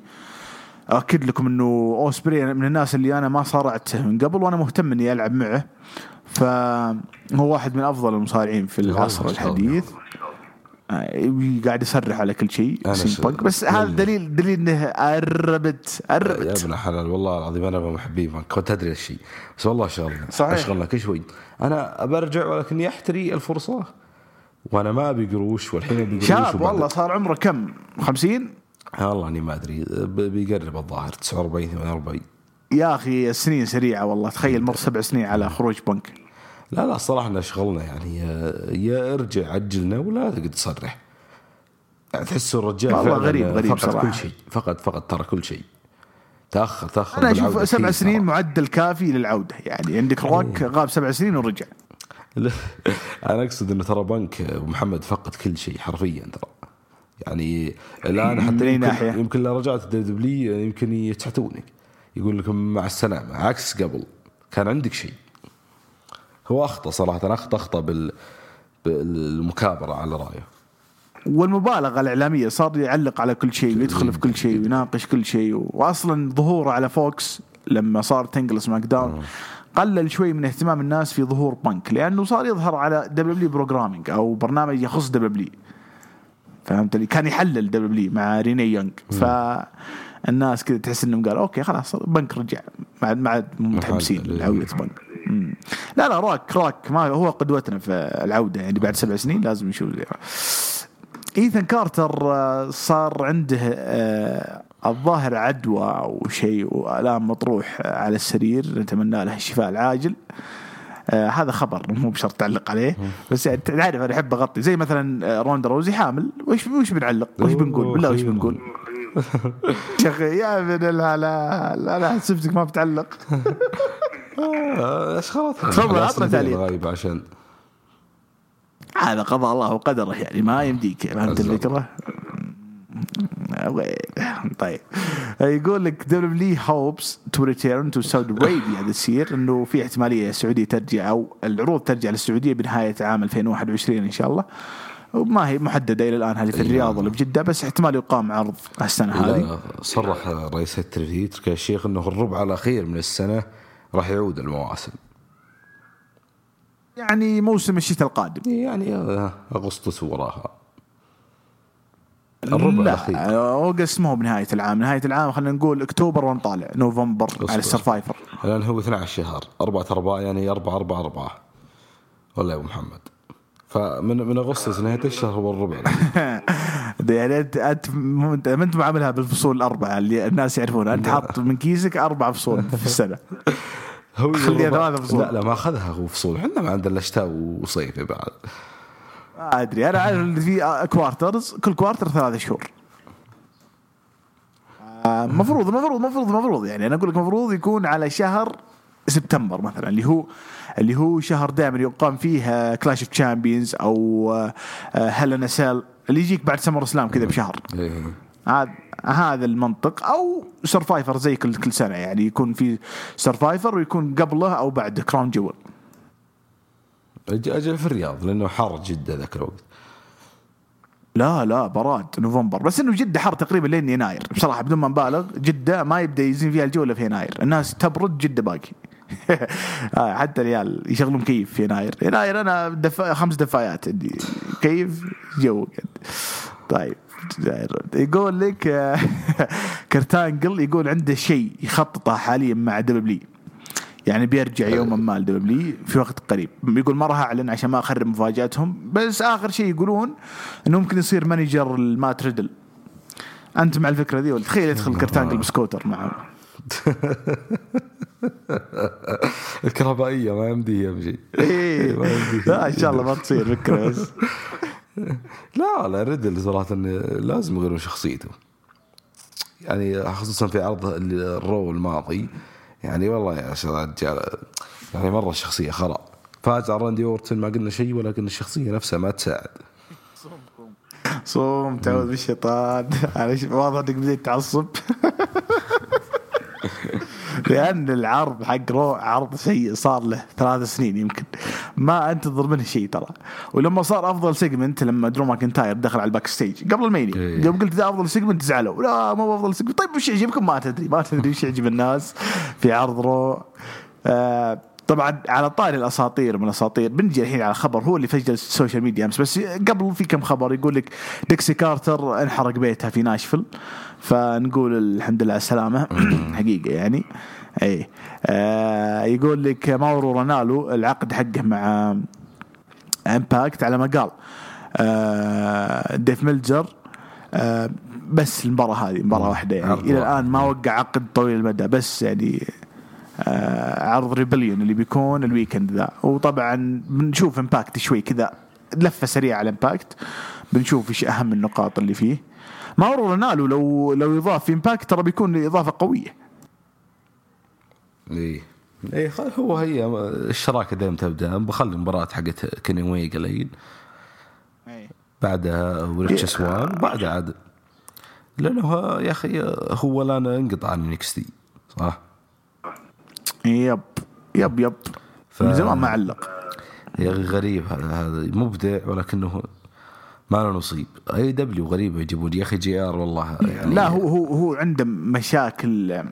اكد لكم إنه أوسبري من الناس اللي أنا ما صارعت من قبل وأنا مهتم إني ألعب معه. فهو واحد من أفضل المصارعين في العصر. الحديث. آه، قاعد يصرح على كل شيء سي إم بانك. بس هذا. دليل دليل إنه قربت يا قربت ابن الحلال والله العظيم أنا من محبين ما كنت أدري هالشيء بس والله شغلنا صحيح. اشغلنا كل شوي أنا برجع ولكني احتري الفرصة. وأنا ما أبي قروش والحين أبي قروش شاب والله صار عمره كم؟ 50 والله إني ما أدري. بيقرب الظاهر 49 48 يا أخي السنين سريعة والله. تخيل مر سبع سنين على خروج بنك. لا لا الصراحه انه شغلنا يعني يا, يا ارجع عجلنا ولا تقعد تصرح. يعني تحس الرجال والله غريب- غريب فقد صراحة. كل شيء فقد فقد ترى كل شيء. تأخر تأخر أنا أشوف سبع سنين صراحة. معدل كافي للعودة. يعني عندك روك غاب سبع سنين ورجع. لا، أنا أقصد إنه ترى بنك ومحمد فقد كل شيء حرفيا ترى. يعني الآن حتى يمكن, ناحية؟ يمكن لو رجعت الدبليو يمكن يتحتونك. يقول لكم مع السلامة. عكس قبل. كان عندك شيء. هو أخطأ صراحة أخطأ أخطأ بال بالمكابرة على رأيه. والمبالغة الإعلامية صار يعلق على كل شيء ويدخل في كل شيء ويناقش كل شيء. واصلا ظهوره على فوكس لما صار تنقل سماك داون قلل شوي من اهتمام الناس في ظهور بانك لأنه صار يظهر على دبليو programming أو برنامج يخص دبليو فهمت لي؟ كان يحلل دبليو مع ريني يونغ فالناس كذا تحس إنهم قال okay خلاص بنك رجع ما عاد ما عاد متحمسين محل. لعودة بنك مم. لا لا راك راك ما هو قدوتنا في العودة يعني بعد سبع سنين لازم نشوف زي ايثن كارتر آه، صار عنده آه، الظاهر عدوى أو شيء وآلام مطروح على السرير نتمنى له الشفاء العاجل آه هذا خبر مو بشرط تعلق عليه بس يعني تعرف أنا أحب أغطي زي مثلا آه، روندا روزي حامل وش وش بنعلق؟ وش بنقول؟ بالله وش بنقول؟ يا أخي يا ابن الحلال أنا حسبتك ما بتعلق آه، إيش خلاص تفضل، عطنا تعليق. غايب عشان هذا قضاء الله وقدره يعني ما يمديك فهمت بالضبط. الفكرة؟ وين. طيب يقول لك دبليو hopes to return to Saudi Arabia this year إنه في احتمالية السعودية ترجع أو العروض ترجع للسعودية بنهاية عام 2021 إن شاء الله وما هي محددة إلى الآن هذه في الرياض ولا بجده بس احتمال يقام عرض السنة هذه. صرح رئيس الترفيه تركي الشيخ إنه الربع الأخير من السنة راح يعود المواسم. يعني موسم الشتاء القادم. يعني آه، أغسطس وراها. الربع لا الأخير. أوغست مو بنهاية العام. نهاية العام خلينا نقول أكتوبر ونطالع نوفمبر على السرفايفر. الآن هو 12 شهر أربعة أرباع يعني أربعة أربعة أربعة. ولا يا أبو محمد. فمن من أغسطس نهاية الشهر هو الربع يعني انت أنت ما أنت معاملها بالفصول الأربعة اللي الناس يعرفونها أنت حاط من كيسك أربع فصول في السنة. هو خليها ثلاثة فصول. لا لا ما أخذها هو فصول. إحنا ما عندنا إلا شتاء وصيف بعد. ما أدري. أنا عارف اللي في quarters كل quarter ثلاثة شهور. آه، مفروض مفروض مفروض مفروض. يعني أنا أقول لك مفروض يكون على شهر سبتمبر مثلا اللي هو اللي هو شهر دائما يقام فيه كلاش اوف تشامبيونز أو هيل إن اسيل اللي يجيك بعد سمر اسلام كذا بشهر. إيه. هذا هذا المنطق. أو سرفايفر زي كل كل سنة يعني يكون في سرفايفر ويكون قبله أو بعد كراون جول أجل في الرياض لأنه حر جدا ذاك الوقت. لا لا براد نوفمبر. بس إنه جدة حر تقريبا لين يناير. بصراحة بدون ما نبالغ جدة ما يبدأ يزين فيها الجو الا في يناير. الناس تبرد جدة باقي. آه، حتى العيال يشغلوا مكيف في يناير؟ يناير أنا دفا خمس دفايات عندي. كيف؟ جو طيب يقول لك آه، كرت انجل يقول عنده شيء يخططه حاليا مع دبليو يعني بيرجع يوما ما لدبليو في وقت قريب. يقول ما راح أعلن عشان ما أخرب مفاجأتهم بس آخر شيء يقولون إنه ممكن يصير manager لمات ريدل. أنت مع الفكرة ذي ولا؟ تخيل يدخل كرت انجل بسكوتر معه. الكهربائية ما يمدي يمشي إيه. لا إن شاء الله ما تصير فكره بس. لا لا ريدل صراحة لازم يغيرون شخصيته. يعني خصوصا في عرض الرو الماضي. يعني والله يا رجال يعني مرة الشخصية خرا. فاز على راندي أورتن ما قلنا شيء ولكن الشخصية نفسها ما تساعد. صوم تعوذ بالشيطان. واضح انك بديت تعصب. لأن العرض حق رو عرض سيء صار له ثلاث سنين يمكن. ما أنتظر منه شيء ترى. ولما صار أفضل segment لما درو ماكنتاير دخل على ال backstage قبل المانيا. إيه. يوم قلت ذا أفضل segment زعلوا. لا مو أفضل segment طيب وش يعجبكم؟ ما تدري ما تدري وش يعجب الناس في عرض رو. آه طبعا على طاري الأساطير من الأساطير بنجي الحين على خبر هو اللي فجر ال social media أمس. بس قبل في كم خبر يقول لك ديكسي كارتر انحرق بيتها في ناشفل فنقول الحمد لله على السلامة. حقيقة يعني. اي آه يقول لك ماورو رونالو العقد حقه مع امباكت على ما قال. آه ديف ميلجر آه بس المباراة هذه مباراة واحدة يعني. إلى. الآن ما وقع عقد طويل المدى بس يعني آه عرض ريبليون اللي بيكون ال weekend ذا. وطبعا بنشوف امباكت شوي كذا لفة سريعة على امباكت. بنشوف إيش أهم النقاط اللي فيه. ماورو رونالو لو لو يضاف في امباكت ترى بيكون إضافة قوية. إيه. إيه خل- هو هي الشراكة دائما تبدأ. بخلي المباراة حقت كيني ويج الحين بعدها وريتش سوان وبعدها عاد. لأنه يا أخي هو الان انقطع عن إن إكس تي صح؟ yep yep yep. ف- من زمان ما علق. يا أخي غريب هذا هذا مبدع ولكنه ما له نصيب. AEW غريبة يجيبون. يا أخي JR والله يعني لا هو هو هو عنده مشاكل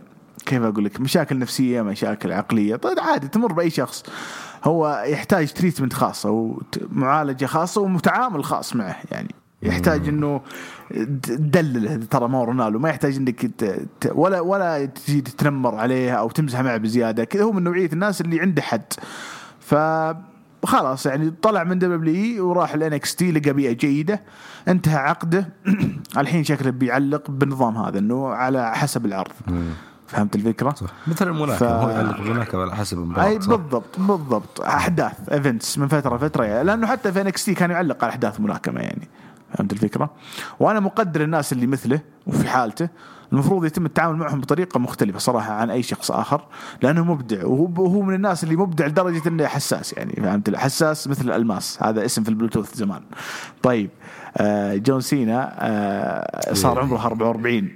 كيف أقول لك مشاكل نفسية مشاكل عقلية طيب عادي تمر بأي شخص. هو يحتاج treatment خاصه ومعالجه خاصة ومتعامل خاص معه يعني يحتاج إنه تدلله ترى مورو رانالو ما يحتاج إنك ت- ولا ولا تجي تتنمر عليه أو تمزح معه بزيادة كذا هو من نوعية الناس اللي عنده حد. ف خلاص يعني طلع من WWE وراح ال NXT لقى بيئة جيدة انتهى عقده. الحين شكله بيعلق بالنظام هذا إنه على حسب العرض. فهمت الفكرة؟ صح. مثل الملاكمة ف- هو يعلق الملاكمه على حسب المباراة أي؟ بالضبط بالضبط. أحداث events من فترة لفترة. يعني لأنه حتى في NXT كان يعلق على أحداث ملاكمة يعني. فهمت الفكرة؟ وأنا مقدر الناس اللي مثله وفي حالته. المفروض يتم التعامل معهم بطريقة مختلفة صراحة عن أي شخص آخر. لأنه مبدع وهو وهو من الناس اللي مبدع لدرجة إنه حساس يعني. فهمت حساس مثل الألماس. هذا اسم في البلوتوث زمان. طيب آه جون سينا آه صار عمره 44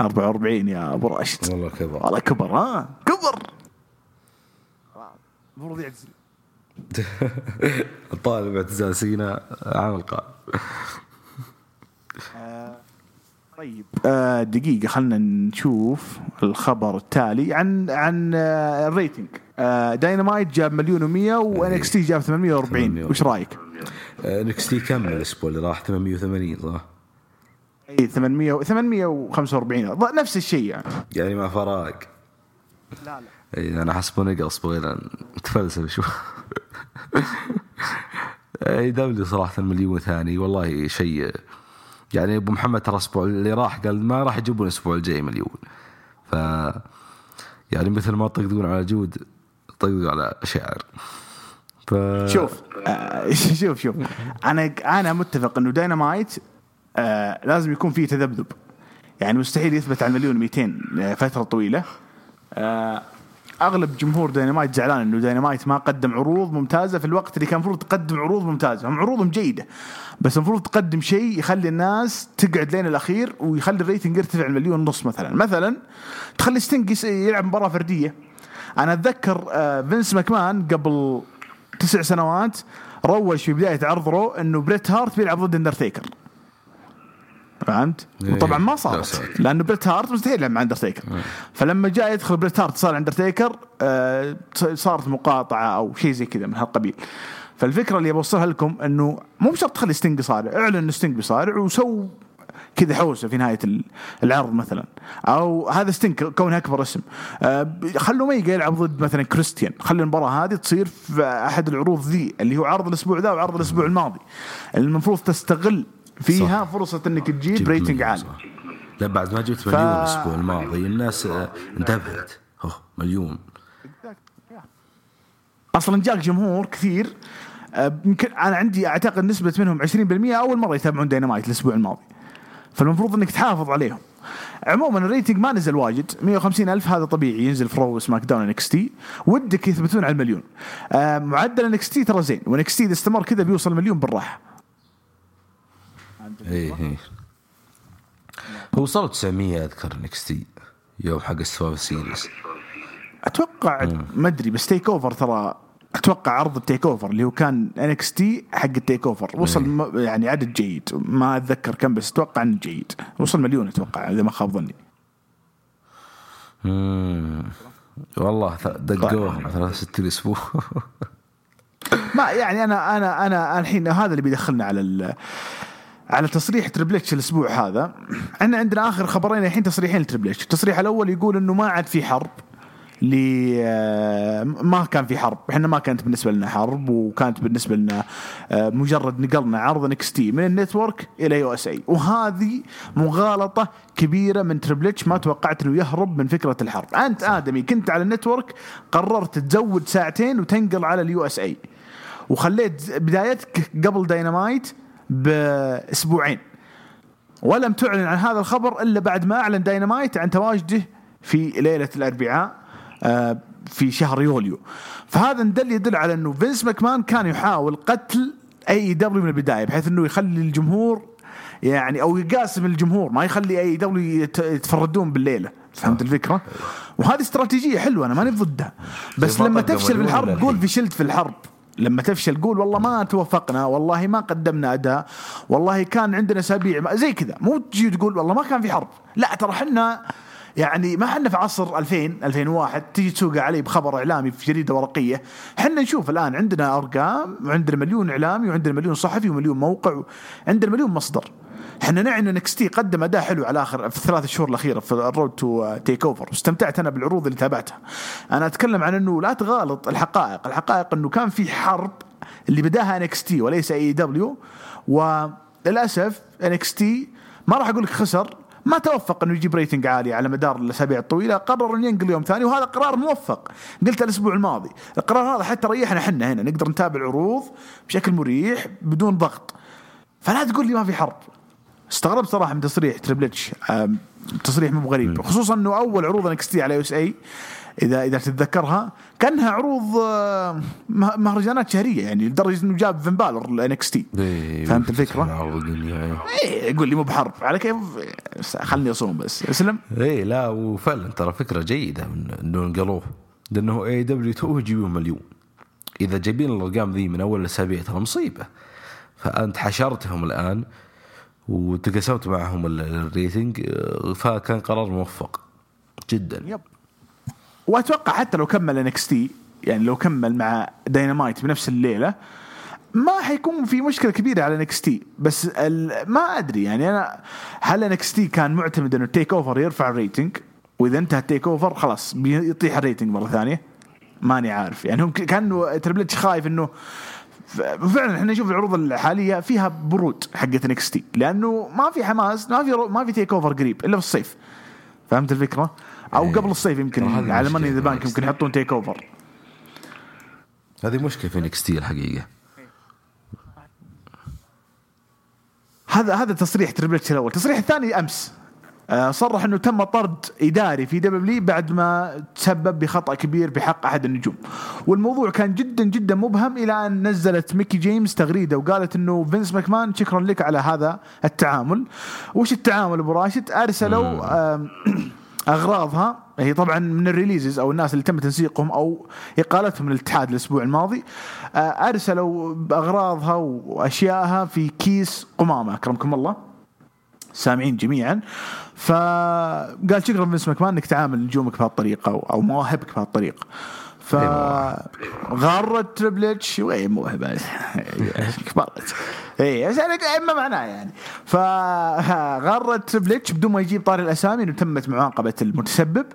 44 يا أبو راشد والله كبر. والله كبر ها؟ كبر! المفروض يعتزل الطالب اعتزال سينا عام القادم طيب. آه دقيقة خلنا نشوف الخبر التالي عن عن آه ال rating. آه داينامايت جاب مليون و100 و NXT جاب 840 وش رأيك؟ NXT كم الأسبوع اللي راح 880 صح؟ إي 800 845 ض- نفس الشيء يعني. يعني ما فرق لا لا. إي أنا حسبه نقص بغينا نتفلسف شوي AEW صراحة مليون ثاني والله شيء يعني أبو محمد ترى الأسبوع اللي راح قال ما راح يجيبون الأسبوع الجاي مليون. ف يعني مثل ما تطقطقون على جود طقطقوا على شاعر ف شوف آه شوف شوف. أنا أنا متفق إنه داينامايت آه لازم يكون فيه تذبذب. يعني مستحيل يثبت على المليون 200 فترة طويلة. آه أغلب جمهور داينامايت زعلان إنه داينامايت ما قدم عروض ممتازة في الوقت اللي كان المفروض تقدم عروض ممتازة. هم عروضهم جيدة بس المفروض تقدم شيء يخلي الناس تقعد لين الأخير ويخلي ال rating يرتفع المليون ونص مثلا. مثلا تخلي ستينج يلعب مباراة فردية. أنا أتذكر آه، فينس ماكمان قبل تسع سنوات روج في بداية عرض Raw إنه بريت هارت بيلعب ضد إندرتيكر. فهمت؟ إيه. وطبعا ما صارت. لأنه بريت هارت مستحيل يلعب مع اندرتيكر فلما جاء يدخل بريت هارت صار اندرتيكر آه صارت مقاطعة أو شيء زي كذا من هالقبيل. فالفكرة اللي بوصلها لكم إنه مو بشرط تخلي ستينج يصارع. اعلن انه ستينج بيصارع وسو كذا حوسة في نهاية ال- العرض مثلا. أو هذا ستينج كونه أكبر اسم. آه خلوا أوميجا يلعب ضد مثلا كريستيان خلي المباراة هذه تصير في أحد العروض ذي اللي هو عرض الأسبوع ذا وعرض الأسبوع الماضي. المفروض تستغل فيها صح. فرصة إنك تجيب rating عالي. صح. لا بعد ما جبت مليون الأسبوع الماضي الناس آه، انتبهت. أوه مليون. أصلا جاك جمهور كثير آه، يمكن أنا عندي أعتقد نسبة منهم 20% أول مرة يتابعون داينامايت الأسبوع الماضي. فالمفروض إنك تحافظ عليهم. عموما ال rating ما نزل واجد. 150 ألف هذا طبيعي. ينزل في Raw SmackDown NXT. ودك يثبتون على المليون. آه، معدل NXT ترى زين. و NXT إذا استمر كذا بيوصل مليون بالراحة. اي اي هو وصلوا 900 أذكر NXT يوم حق ال Survivor Series أتوقع ما أدري بس TakeOver ترى أتوقع عرض ال TakeOver اللي هو كان NXT حق ال TakeOver وصل م- يعني عدد جيد. ما أتذكر كم بس أتوقع إنه جيد. وصل مليون أتوقع إذا ما خاب ظني. والله دقوها 63 أسبوع ما يعني أنا أنا أنا الحين هذا اللي بيدخلنا على ال على تصريح Triple الأسبوع هذا إحنا عندنا آخر خبرين الحين تصريحين ل Triple التصريح الأول يقول إنه ما عاد في حرب ل ما كان في حرب. إحنا ما كانت بالنسبة لنا حرب وكانت بالنسبة لنا آه، مجرد نقلنا عرض NXT من ال network إلى USA وهذه مغالطة كبيرة من Triple H ما توقعت إنه يهرب من فكرة الحرب. أنت آدمي كنت على ال network قررت تزود ساعتين وتنقل على ال USA وخليت بدايتك قبل داينامايت بأسبوعين. ولم تعلن عن هذا الخبر إلا بعد ما أعلن داينامايت عن تواجده في ليلة الأربعاء آه، في شهر يوليو. فهذا دل يدل على إنه فينس ماكمان كان يحاول قتل AEW من البداية بحيث إنه يخلي الجمهور يعني أو يقاسم الجمهور ما يخلي AEW يت- يتفردون بالليلة. فهمت الفكرة؟ وهذه استراتيجية حلوة أنا ماني ضدها. بس ما لما تفشل في مليون الحرب إلا قول. فشلت في الحرب. لما تفشل قول والله ما توفقنا والله ما قدمنا أداء والله كان عندنا أسابيع زي كذا. مو تجي تقول والله ما كان في حرب. لا ترى إحنا يعني ما إحنا في عصر 2000 2001 تيجي تسوق علي بخبر إعلامي في جريده ورقية. إحنا نشوف الآن عندنا أرقام وعندنا مليون إعلامي وعندنا مليون صحفي ومليون موقع عندنا مليون مصدر. إحنا نعي إن NXT قدم أداء حلو على اخر في الثلاث شهور الأخيرة في ال Road to TakeOver واستمتعت أنا بالعروض اللي تابعتها. أنا أتكلم عن إنه لا تغالط الحقائق. الحقائق إنه كان في حرب اللي بداها NXT وليس AEW وللأسف NXT ما راح أقول لك خسر. ما توفق إنه يجيب rating عالي على مدار الأسابيع الطويلة. قرر إنه ينقل يوم ثاني وهذا قرار موفق. قلت الأسبوع الماضي. القرار هذا حتى ريحنا إحنا هنا. نقدر نتابع العروض بشكل مريح بدون ضغط. فلا تقول لي ما في حرب. استغربت صراحة من تصريح Triple H تصريح مو غريب خصوصا إنه أول عروض NXT على USA اذا إذا تتذكرها كأنها عروض مه- مهرجانات شهرية يعني لدرجة إنه جاب فين بالر ال NXT فهمت الدنيا. إيه يقول لي مو بحرب. على كيف؟ خلني أصوم بس. أسلم؟ اي لا وفعلا ترى فكرة جيدة إنه نقلوه لأنه AEW تو يجيبون مليون. إذا جايبين الأرقام ذي من أول الاسابيع ترى مصيبة. فأنت حشرتهم الآن وتقاسمت معهم ال- ال rating آه، فكان قرار موفق جدا. yep. وأتوقع حتى لو كمل NXT يعني لو كمل مع داينامايت بنفس الليلة ما حيكون في مشكلة كبيرة على NXT بس ما أدري يعني أنا هل NXT كان معتمد إنه ال TakeOver يرفع ال rating؟ وإذا انتهى ال TakeOver خلاص بيطيح ال rating مرة ثانية. ماني عارف. يعني هم ك- كانه Triple H خايف إنه فعلا إحنا نشوف العروض الحالية فيها برود حقت NXT لأنه ما في حماس ما في ما في TakeOver قريب إلا في الصيف فهمت الفكرة؟ أو إيه. قبل الصيف يمكن على Money in the Bank. يمكن يحطون TakeOver هذه مشكلة في NXT الحقيقة هذا هذا تصريح Triple H الأول، التصريح الثاني أمس صرح إنه تم طرد إداري في W بعد ما تسبب بخطأ كبير بحق أحد النجوم. والموضوع كان جدا جدا مبهم إلى أن نزلت ميكي جيمس تغريدة وقالت إنه فينس ماكمان شكرا لك على هذا التعامل. وش التعامل أبو راشد؟ أرسلوا أغراضها. هي طبعا من ال releases أو الناس اللي تم تنسيقهم أو إقالتهم من الاتحاد الأسبوع الماضي. آه، أرسلوا أغراضها واشيائها في كيس قمامة. أكرمكم الله. سامعين جميعا. فقال شكرا فينس ماكمان إنك تعامل نجومك بهالطريقة أو, أو مواهبك بهالطريقة. فغرد Triple H. وين موهبه كبرت. اي أنا- ما معناه يعني. فغرد Triple H بدون ما يجيب طاري الأسامي إنه تمت معاقبة المتسبب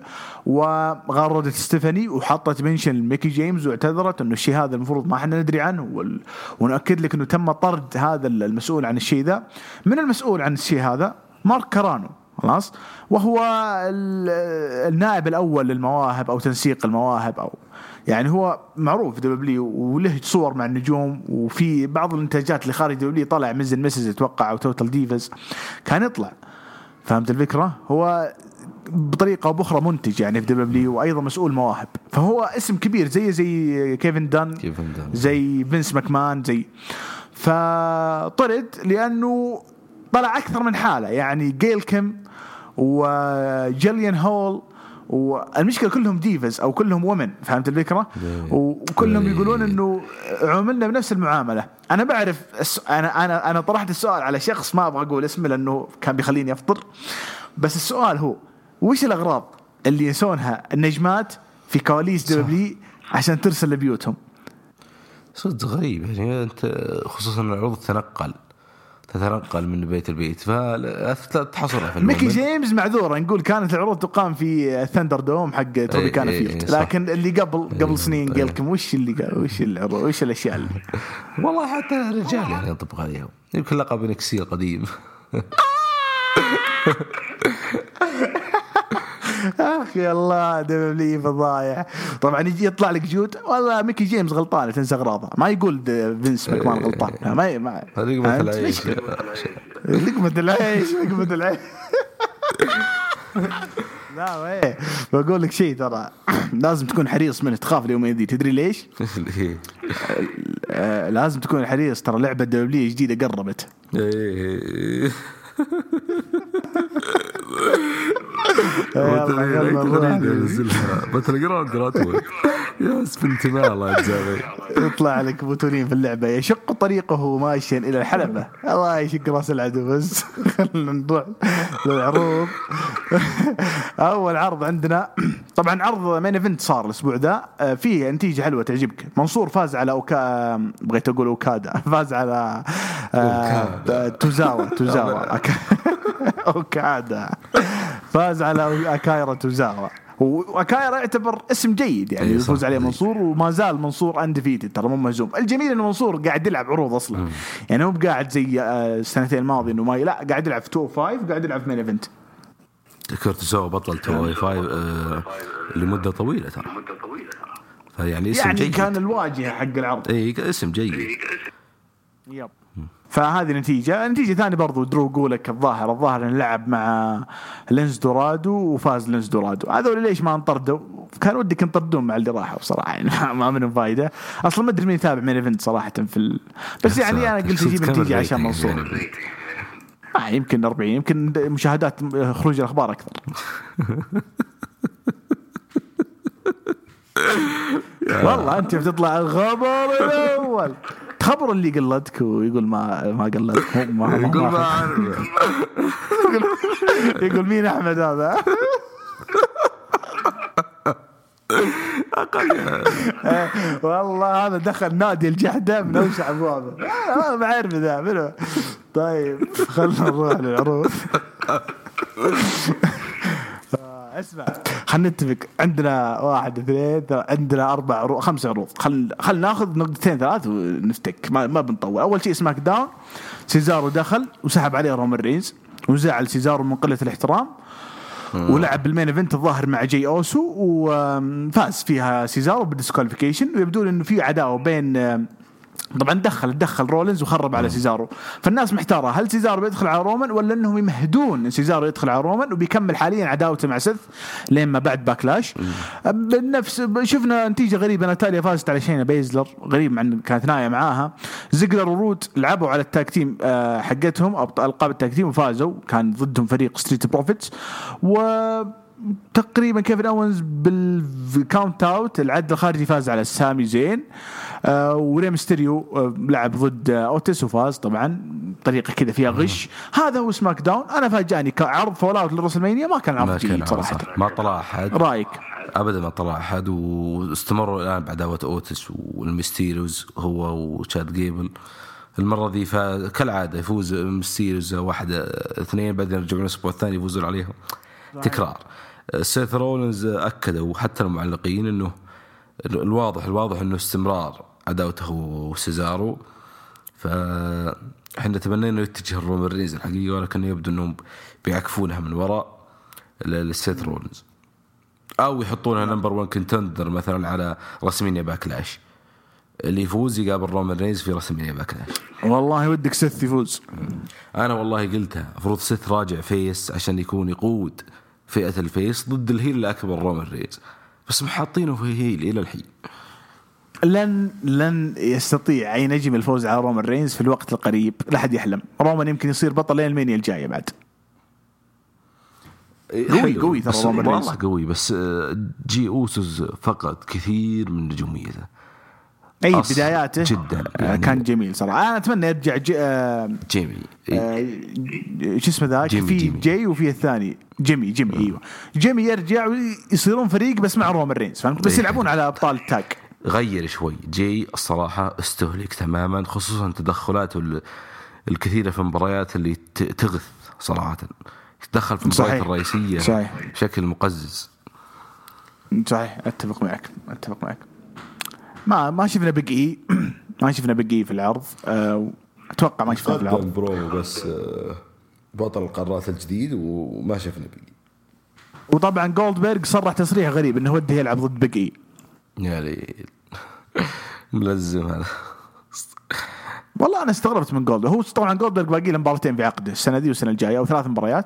وغردت ستيفاني وحطت mention لميكي جيمز واعتذرت إنه الشيء هذا المفروض ما إحنا ندري عنه وال... ونؤكد لك إنه تم طرد هذا المسؤول عن الشيء ذا. من المسؤول عن الشيء هذا؟ مارك كارانو خلاص؟ وهو ال- النائب الأول للمواهب أو تنسيق المواهب أو يعني هو معروف في W وله صور مع النجوم وفي بعض الإنتاجات اللي خارج W طلع Miz and Mrs أتوقع أو Total Divas كان يطلع فهمت الفكرة؟ هو بطريقة أو بأخرى منتج يعني في W وأيضا مسؤول مواهب فهو اسم كبير زي زي كيفن دان كيفن دان. زي فينس ماكمان زي فطرد لأنه طلع أكثر من حالة يعني جيل كيم وجيليان هول والمشكلة كلهم divas أو كلهم women فهمت الفكرة؟ وكلهم إيه. يقولون إنه عملنا بنفس المعاملة، أنا بعرف. أنا أنا أنا طرحت السؤال على شخص ما أبغى أقول اسمه لأنه كان بيخليني أفطر بس السؤال هو وش الأغراض اللي ينسونها النجمات في كواليس W عشان ترسل لبيوتهم؟ صدق غريب يعني أنت خصوصا العروض تتنقل تتنقل من بيت لبيت فتحصرها في ميكي. جيمز معذورة نقول كانت العروض تقام في ThunderDome حق Tropicana إيه، Field صح. لكن اللي قبل قبل سنين إيه. قالكم وش اللي قال وش العروض وش الأشياء اللي والله حتى الرجال يعني ينطبق عليهم يمكن لقب نكسي القديم أخ يا الله W فضايح. طبعا يجي يطلع لك جود والله ميكي جيمس غلطان تنسى أغراضه. ما يقول فينس ماكمان غلطان. ما ما؟ مثل العيش. لقمة العيش لقمة العيش. لا ويه بقول لك شيء ترى. لازم تكون حريص منه تخاف اليومين ذي تدري ليش؟ آه لازم تكون حريص. ترى لعبة W جديدة قربت. نروح. نزلها باتل جراوند راتول يا اسم انتماء الله يجزاه يطلع لك بطولين في اللعبة. يشق طريقه ماشيا إلى الحلبة. الله يشق رأس العدو بس خلينا نروح للعروض. أول عرض عندنا طبعا عرض مين ايفنت صار الأسبوع ذا آه، فيه نتيجة حلوة تعجبك. منصور فاز على أوكا بغيت أقول أوكادا. فاز على آه، توزاوا توزاوا. أك- أوكادا. فاز على أكايرا توزاوا. وأكايرا يعتبر اسم جيد يعني يفوز. عليه. منصور وما زال منصور undefeated ترى مو مهزوم. الجميل انه منصور قاعد يلعب عروض أصلا. يعني مو بقاعد زي آه، السنتين الماضيه انه ما لا قاعد يلعب في 205 وقاعد يلعب في Main Event كورتيزو بطل two oh 5 آه لمدة طويلة ترى. فيعني اسم يعني جيد. كان الواجهة حق العرض. اي اسم جيد. yep. فهذه نتيجة، نتيجة ثانية برضو درو جولاك الظاهر الظاهر انه لعب مع لينز دورادو وفاز لينز دورادو، هذول ليش ما انطردوا؟ كان ودك ينطردون مع اللي راحوا بصراحة يعني ما- ما منهم فايدة، أصلا ما أدري مين يتابع Main Event صراحة في ال... بس يعني أنا قلت أجيب نتيجة عشان منصور يعني؟ آه يمكن 40 يمكن مشاهدات خروج الأخبار أكثر. والله أنت بتطلع الخبر الأول. خبر اللي قلدك ويقول ما ما قلدك ما ما- يقول ما يقول مين أحمد هذا؟ والله هذا دخل نادي الجحدة من اوسع ابوابه آه، ما أعرف ذا منو. طيب خلنا نروح للعروض آه، اسمع. خلينا نتفق. عندنا واحد اثنين عندنا أربع عروض خمس عروض. خل خل ناخذ نقطتين ثلاث ونفتك. ما, ما بنطول. أول شيء سماك داون. سيزارو دخل وسحب عليه رومان رينز. وزعل سيزارو من قلة الاحترام. ولعب بال main event الظاهر مع جي أوسو وفاز فيها سيزارو بال disqualification ويبدو انه في عداوة بين طبعا دخل دخل رولينز وخرب على سيزارو. فالناس محتارة هل سيزارو بيدخل على رومان ولا إنهم يمهدون إن سيزارو يدخل على رومان وبيكمل حاليا عداوته مع سيث لين ما بعد باكلاش؟ بالنفس شفنا نتيجة غريبة ناتاليا فازت على شينا بيزلر غريب مع إن كانت نايا معاها. زيجلر ورود لعبوا على ال tag team آه، حقتهم ألقاب ال tag team وفازوا. كان ضدهم فريق ستريت بروفيتس و تقريبا كيفن اونز بال count out العد الخارجي فاز على سامي زين. آه وراي ميستيريو آه لعب ضد آه اوتيس وفاز طبعا. بطريقه كذا فيها غش. هذا هو سماك داون أنا فاجأني كعرض fallout للرسلمانيا ما كان عرض جيد صراحة. ما طلع أحد. رأيك؟ ابدا ما طلع أحد. واستمروا الآن بعداوة اوتيس والميستيريوز هو وشاد جيبل. المرة ذي فا... كالعادة يفوز ميستيريوز واحد اثنين بعدين يرجعون الأسبوع الثاني يفوزون عليهم. تكرار. سيث رولنز أكدوا حتى المعلقين إنه الواضح الواضح إنه استمرار عداوته وسيزارو. فإحنا تمنينا إنه يتجه الرومان رينز الحقيقة ولكن يبدو إنهم بيعكفونها من وراء للسيث رولنز أو يحطونها number 1 contender مثلا على رسمينيا باكلاش اللي يفوز يقابل رومان رينز في رسمينيا باكلاش والله ودك سيث يفوز. أنا والله قلتها المفروض سيث راجع face عشان يكون يقود. فئة ال face ضد ال heel الأكبر رومان رينز بس محاطينه في heel إلى الحين. لن لن يستطيع أي نجم الفوز على رومان رينز في الوقت القريب. لا أحد يحلم. رومان يمكن يصير بطل لين رسلمانيا الجاية بعد. قوي- حلو، قوي ترى رومان رينز. والله قوي. بس آه، جي أوسوس فقد كثير من نجوميته. أي بداياته. جداً، آه، يعني- كان جميل صراحة. أنا أتمنى يرجع جي آه جيمي آه، شو اسمه ذاك؟ جيمي- في. جي وفي الثاني. جيمي جيمي أيوه. جيمي يرجع ويصيرون فريق بس مع رومان رينز فهمت؟ بس إيه. يلعبون على أبطال ال tag غير شوي. جي الصراحة استهلك تماما خصوصا تدخلاته ال- الكثيرة في المباريات اللي تغث صراحة. يتدخل في المباريات صحيح. الرئيسية صحيح. بشكل مقزز. صحيح. أتفق معك. أتفق معك. ما ما شفنا بيج اي ما شفنا بيج اي في العرض. آه، أتوقع ما شفنا في العرض. برومو بس آه، بطل القارات الجديد وما شفنا بقي وطبعا جولدبرغ صرح تصريح غريب إنه وده يلعب ضد بيج اي يعني ملزم هذا. والله أنا استغربت من جولد هو طبعا جولدبرغ باقي له مباراتين في عقده السنة دي والسنة الجاية أو ثلاث مباريات.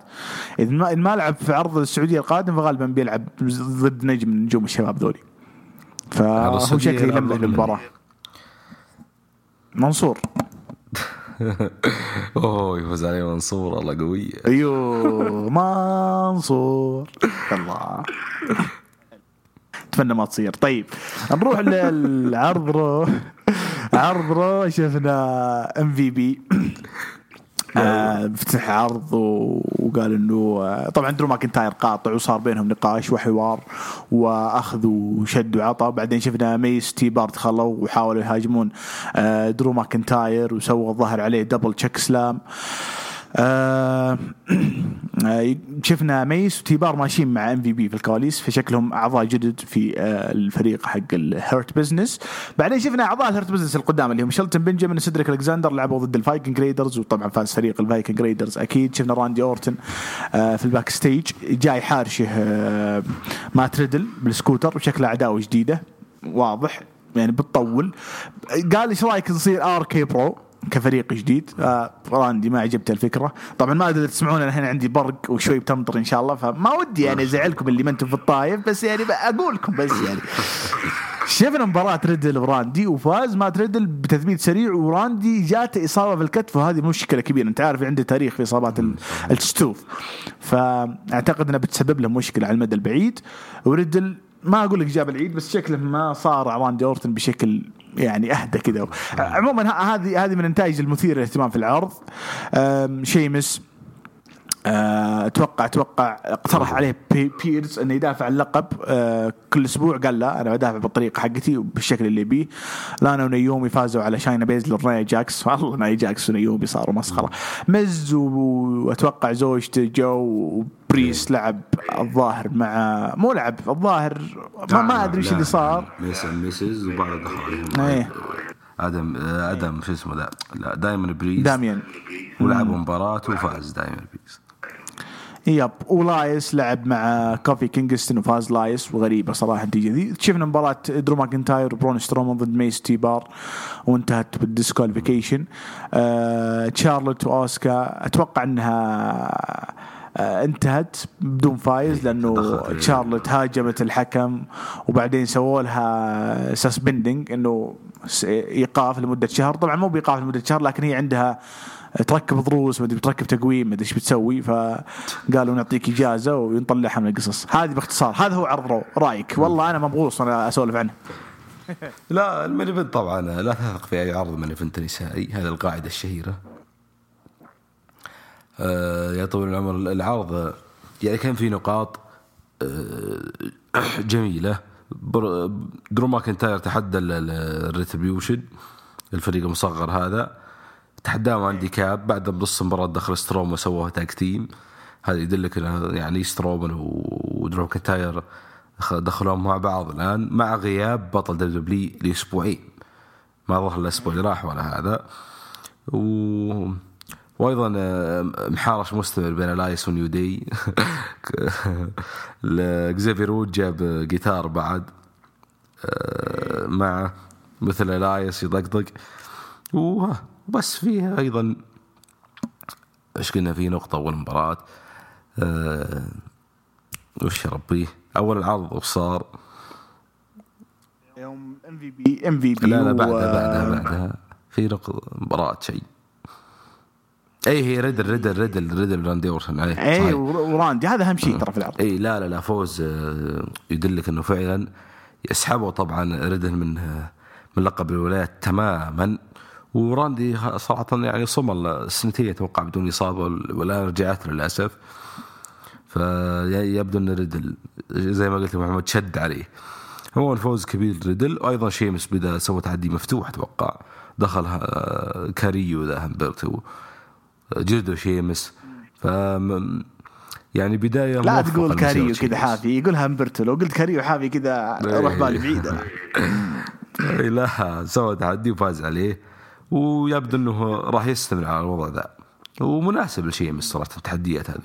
إذا ما لعب في عرض السعودية القادم فغالبا بيلعب ضد نجم من نجوم الشباب ذولي. فهو شكله يلمح ضد للمباراه منصور. أوه يفوز عليه منصور الله قوية أيوه منصور. الله أتمنى ما تصير. طيب نروح للعرض رو عرض رو شفنا ام في بي فتح عرض وقال إنه آه، طبعا درو ماكنتاير قاطع وصار بينهم نقاش وحوار واخذ وشد وعطى بعدين شفنا ميس و تي بار دخلوا وحاولوا يهاجمون آه، درو ماكنتاير وسووا الظاهر عليه double chokeslam آه آه، شفنا ميس وتيبار ماشيين مع ام في بي في الكواليس فشكلهم أعضاء جدد في آه الفريق حق الهيرت بزنس بعدين شفنا أعضاء الهيرت بزنس القدام اللي هم شلتن بنجامين وسيدريك الكساندر لعبوا ضد الفايكنج ريدرز وطبعا فاز فريق الفايكنج ريدرز أكيد. شفنا راندي اورتن آه في ال backstage جاي حارشه آه مات ريدل بالسكوتر وشكله عداوة جديدة واضح يعني بتطول. قال إيش رأيك نصير ار كي برو كفريق جديد. آه راندي ما عجبته الفكرة. طبعا ما أدري تسمعون أنا هنا عندي برق وشوي بتمطر إن شاء الله فما ودي يعني أزعلكم اللي ما أنتم في الطايف بس يعني أقول لكم بس يعني. شفنا مباراة ريدل وراندي وفاز مات ريدل بتثبيت سريع وراندي جاته إصابة في الكتف وهذه مشكلة كبيرة. أنت عارف عنده تاريخ في إصابات ال- الكتوف. فأعتقد إنها بتسبب له مشكلة على المدى البعيد. وريدل ما أقول لك جاب العيد بس شكله ما صار راندي أورتن بشكل يعني أهدى كذا. عموما هذه هذه من النتائج المثيره للاهتمام في العرض. شيمس. أتوقع أتوقع اقترح عليه ادم بيرز إنه يدافع اللقب آه، كل أسبوع قال لا أنا بدافع بالطريقة حقتي وبالشكل اللي أبيه لانا ونيومي فازوا على شاينا بيزلر ونايا جاكس. والله نايا جاكس ونيومي صاروا مسخرة. مز وأتوقع زوجته جو وماريس لعب الظاهر مع مو لعب الظاهر ما, ما أدري إيش اللي صار. ميس ميسز عليهم إيه. آدم آه، آدم شو اسمه ذا لا داميان بريست داميان. ولعبوا مباراة وفاز داميان بريست yep والايس لعب مع كوفي كينغستون وفاز الايس وغريبة صراحة النتيجة ذي شفنا مباراة درو ماكنتاير وبرون سترومان ضد ميس تيبار وانتهت بال disqualification. آه تشارلوت واوسكا أتوقع إنها آه انتهت بدون فايز لأنه تشارلوت هاجمت الحكم وبعدين سووا لها suspending إنه ايقاف لمدة شهر. طبعا مو بايقاف لمدة شهر لكن هي عندها تركب ضروس مدري بتركب تقويم مدري إيش بتسوي فقالوا نعطيك إجازة ونطلعها من القصص. هذه باختصار هذا هو عرض رو رأيك. والله أنا ممغوص وأنا أسولف عنه. لا ال main event طبعا لا تثق في أي عرض من نسائي هذه القاعدة الشهيرة. آه يا طويل العمر العرض يعني كان في نقاط آه جميلة. درو ماكنتاير تحدى ال Retribution الفريق المصغر هذا. تحداهم handicap بعد بنص المباراه دخل ستروم وسووها tag team هذا يدلك يعني سترومان ودرو ماكنتاير دخ- دخلوهم مع بعض. الآن مع غياب بطل دبليو دبليو لأسبوعين. ما ظهر الأسبوع اللي راح ولا هذا. و وأيضا آه، محارش مستمر بين ألايس و New Day. اكزيفير جاب جيتار بعد آه، مع مثل ألايس يطقطق وها، وبس فيها أيضا إيش قلنا في نقطة أول مباراة آه، وش يا ربي؟ أول العرض وش صار يوم ام في بي ام في بي لا لا بعدها بعدها بعدها. في نقطه مباراة شيء. اي هي ريدل ريدل ريدل ريدل راندي اورتون عليه اي. وراندي هذا أهم شيء ترى في العرض. اي لا لا لا فوز آه، يدلك إنه فعلا يسحبوا طبعا ريدل من آه، من لقب الولايات تماما. وراندي صراحة يعني صمل سنتين أتوقع بدون إصابة والان رجعت للأسف. فيبدو أن ريدل زي ما قلت محمد شد عليه. هو فوز كبير ريدل وأيضا شيمس بدا سوى تحدي مفتوح أتوقع. دخل كاريو ذا همبرتو جلدوا شيمس. ف يعني بداية لا تقول كاريو كذا. حافي يقول همبرتو لو قلت كاريو حافي كذا أروح بالي بعيد أنا. إي لا سوى تحدي وفاز عليه. ويبدو إنه راح يستمر على الوضع ذا. ومناسب لشيمس صراحة التحديات هذه.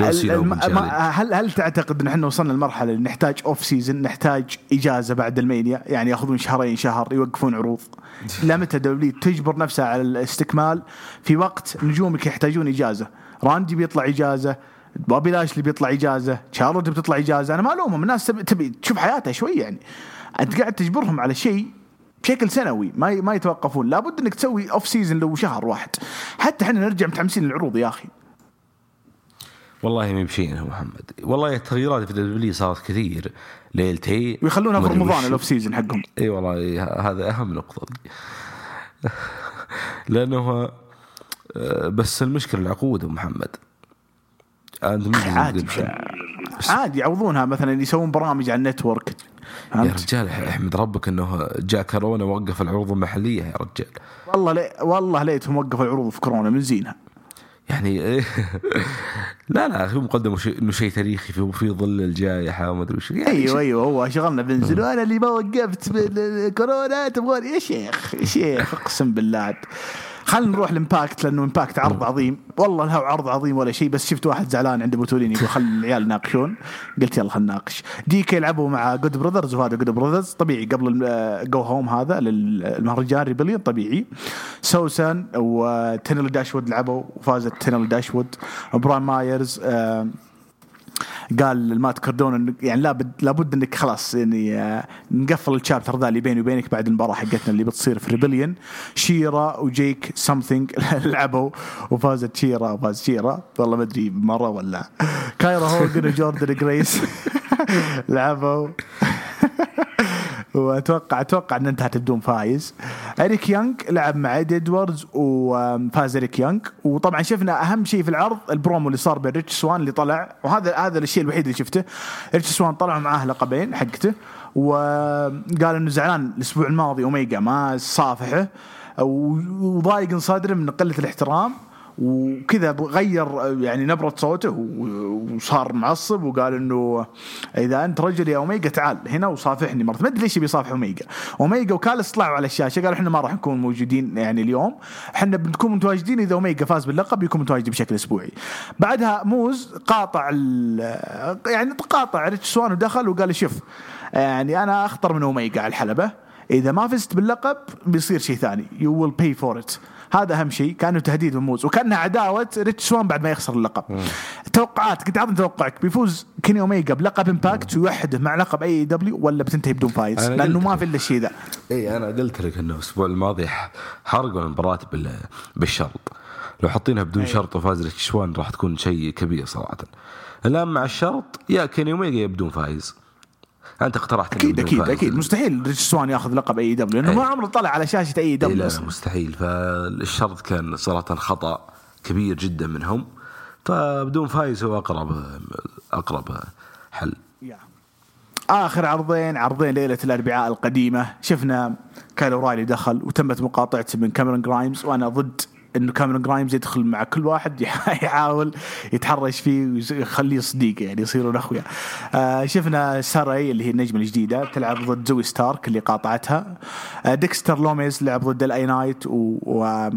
الم-. هل هل تعتقد إن إحنا وصلنا لمرحلة اللي نحتاج off season نحتاج إجازة بعد المانيا يعني ياخذون شهرين شهر يوقفون عروض. لا متى دبليو تجبر نفسها على الاستكمال. في وقت نجومك يحتاجون إجازة. راندي بيطلع إجازة بوبي لاشلي بيطلع إجازة شارلوت بتطلع إجازة. أنا ما ألومهم الناس تبي تشوف حياتها شوي يعني. أنت قاعد تجبرهم على شيء بشكل سنوي ما ما يتوقفون. لابد إنك تسوي off season لو شهر واحد. حتى إحنا نرجع متحمسين للعروض يا أخي. والله ما بشيء يا محمد. والله التغييرات في الدبليو صارت كثير. ليلتين ويخلونها في رمضان. ال off season حقهم. إي والله هذا أهم نقطة. دي. لأنه آه، بس المشكلة العقود محمد. عادي؟ عادي يعوضونها مثلا يسوون برامج على ال network. يا؟ رجال احمد ربك إنه جاء كورونا وقف العروض المحلية يا رجال. والله لي والله ليتهم وقفوا العروض في كورونا من زينها يعني لا لا هو مقدم شيء إنه شيء تاريخي في في ظل الجائحة وما أدري وش. يعني أيوه أيوه هو شغلنا بنزل وأنا اللي ما وقفت بالكورونا تبغون يا شيخ يا شيخ أقسم بالله. خلينا نروح لامباكت لأنه امباكت عرض عظيم. والله له عرض عظيم ولا شيء بس شفت واحد زعلان عنده بطولين يقول خل العيال يناقشون. قلت يلا خلينا نناقش. Decay لعبوا مع جود براذرز وهذا جود براذرز طبيعي. قبل ال go home هذا للمهرجان ريبليون طبيعي. سوسن وتينل داشوود لعبوا وفازت تينل داشوود براين مايرز آه قال المات كاردون يعني لابد لابد إنك خلاص يعني نقفل ال chapter ذا اللي بيني وبينك بعد المباراة حقتنا اللي بتصير في ريبليون شيرا وجيك سمثينج لعبوا وفازت شيرا وفاز شيرا. والله ما أدري مرة ولا. كايرا هوجن وجوردن جريس لعبوا. واتوقع أتوقع إن انتهت بدون فايز. إريك يانج لعب مع ايدي ادواردز وفاز إريك يانج وطبعا شفنا أهم شيء في العرض البرومو اللي صار بين ريتش سوان اللي طلع. وهذا هذا الشيء الوحيد اللي شفته. ريتش سوان طلع معاه لقبين حقته. وقال إنه زعلان الأسبوع الماضي اوميجا ما صافحه. وضايق صدره من قلة الاحترام. وكذا غير يعني نبرة صوته وصار معصب وقال إنه إذا أنت رجل يا اوميجا تعال هنا وصافحني مرة. ما أدري ليش بيصافح اوميجا اوميجا وكالس طلعوا على الشاشة قالوا إحنا ما راح نكون موجودين يعني اليوم. إحنا بنكون متواجدين إذا اوميجا فاز باللقب يكون متواجد بشكل أسبوعي. بعدها موز قاطع يعني قاطع ريتش سوان ودخل وقال شوف يعني أنا أخطر من اوميجا على الحلبة. إذا ما فزت باللقب بيصير شيء ثاني. you will pay for it هذا أهم شيء. كانه تهديد من موز وكانها عداوة ريتش سوان بعد ما يخسر اللقب. توقعاتك انت عطني توقعك. بيفوز كيني أوميجا بلقب امباكت ويوحده مع لقب اي دبليو ولا بتنتهي بدون فايز لأنه ما. في إلا الشيء ذا. إي أنا قلت لك إنه الأسبوع الماضي حرقوا المباراة بال- بالشرط. لو حاطينها بدون شرط وفاز ريتش سوان راح تكون شيء كبير صراحة. الآن مع الشرط يا كيني أوميجا يا بدون فايز. أنت اقترحت أكيد أكيد. أكيد مستحيل ريتش سوان ياخذ لقب اي دبليو لأنه إيه. ما عمره طلع على شاشة اي إيه دبليو لا. مستحيل فالشرط كان صراحة خطأ كبير جدا منهم فبدون فايز هو أقرب أقرب حل. آخر عرضين عرضين ليلة الأربعاء القديمة شفنا كايل اورايلي دخل وتمت مقاطعته من كاميرون جرايمز وأنا ضد إنه كاميرون جرايمز يدخل مع كل واحد يحاول يتحرش فيه ويخليه صديق يعني يصيرون أخويا. آه شفنا ساراي اللي هي النجمة الجديدة تلعب ضد زوي ستارك اللي قاطعتها. آه ديكستر لوميز لعب ضد الاي نايت و, و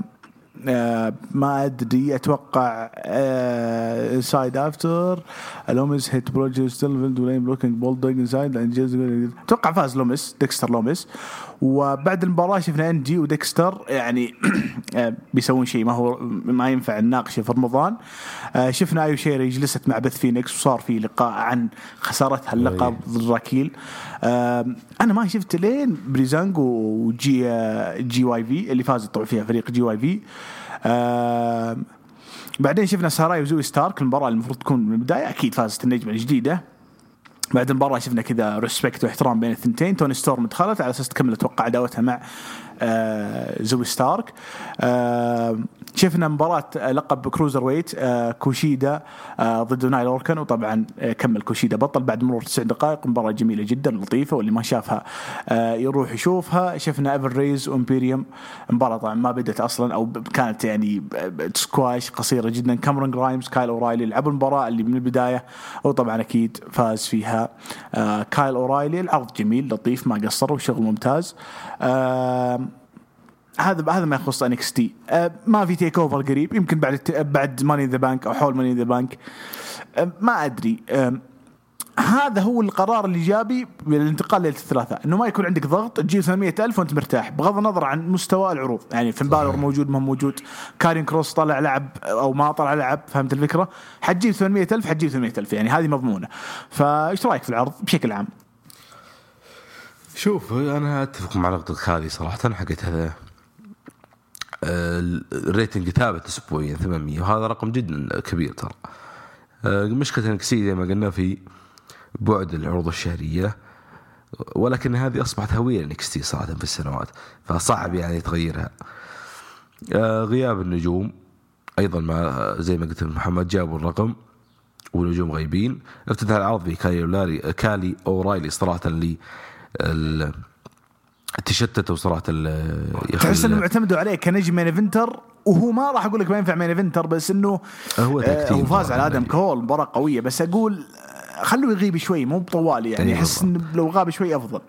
آه ما أدري أتوقع آه سايد افتر لوميس هيت بروجر ستيلفيلد ولين بلوكينج انسايد أتوقع فاز لوميس ديكستر لوميس وبعد المباراة شفنا انجي وديكستر يعني آه بيسوون شيء ما هو ما ينفع نناقشه في رمضان. آه شفنا أيو شيراي جلست مع بث فينيكس وصار في لقاء عن خسارتها اللقب ضد راكيل. آه أنا ما شفت بين بريزانجو و G GYV اللي فاز طبعا فيها فريق GYV. بعدين شفنا ساراي وزوي ستارك المباراة المفروض تكون من البداية أكيد فازت النجمة الجديدة. بعد المباراة شفنا كذا respect واحترام بين الثنتين. توني ستورم دخلت على أساس تكمل أتوقع عداوتها مع زوي ستارك. آه شفنا مباراة لقب cruiserweight آه كوشيدا آه ضد أوني لوركن وطبعا آه كمل كوشيدا بطل بعد مرور تسع دقائق. مباراة جميلة جدا لطيفة واللي ما شافها آه يروح يشوفها. شفنا Ever-Rise و Imperium مباراة طبعا ما بدت أصلا أو كانت يعني سكواش قصيرة جدا. كاميرون جرايمز كايل اورايلي لعبوا المباراة اللي من البداية وطبعا أكيد فاز فيها آه كايل اورايلي العرض جميل لطيف ما قصروا وشغل ممتاز. آه هذا هذا ما يخص NXT أه ما في TakeOver قريب. يمكن بعد بعد Money the Bank أو حول Money the Bank ما أدري. أه هذا هو القرار الإيجابي بالانتقال ليلة الثلاثاء. إنه ما يكون عندك ضغط تجيب 800 ألف وأنت مرتاح. بغض النظر عن مستوى العروض. يعني فين بالور موجود ما هو موجود. كاريون كروس طلع لعب أو ما طلع لعب فهمت الفكرة؟ حتجيب 800 ألف حتجيب 800 ألف. يعني هذه مضمونة. فايش رأيك في العرض بشكل عام؟ شوف أنا أتفق مع نقطتك هذه صراحة حقت هذا. ال rating ثابت اسبوعيا 800 وهذا رقم جدا كبير ترى. مشكلة NXT زي ما قلنا في بعد العروض الشهرية ولكن هذه أصبحت هوية NXT صراحة في السنوات فصعب يعني تغيرها. غياب النجوم أيضا مع زي ما قلت محمد جابوا الرقم ونجوم غايبين. افتتح العرض بكايل كايل اورايلي صراحة اللي تشتتوا صراحة تحس انهم اعتمدوا عليه كنجم main eventer وهو ما راح أقول لك ما ينفع main eventer بس إنه هو آه، هو فاز على. آدم كول مباراة قوية. بس أقول آه، خلوه يغيب شوي مو بطوال يعني. أي أحس إنه لو غاب شوي أفضل.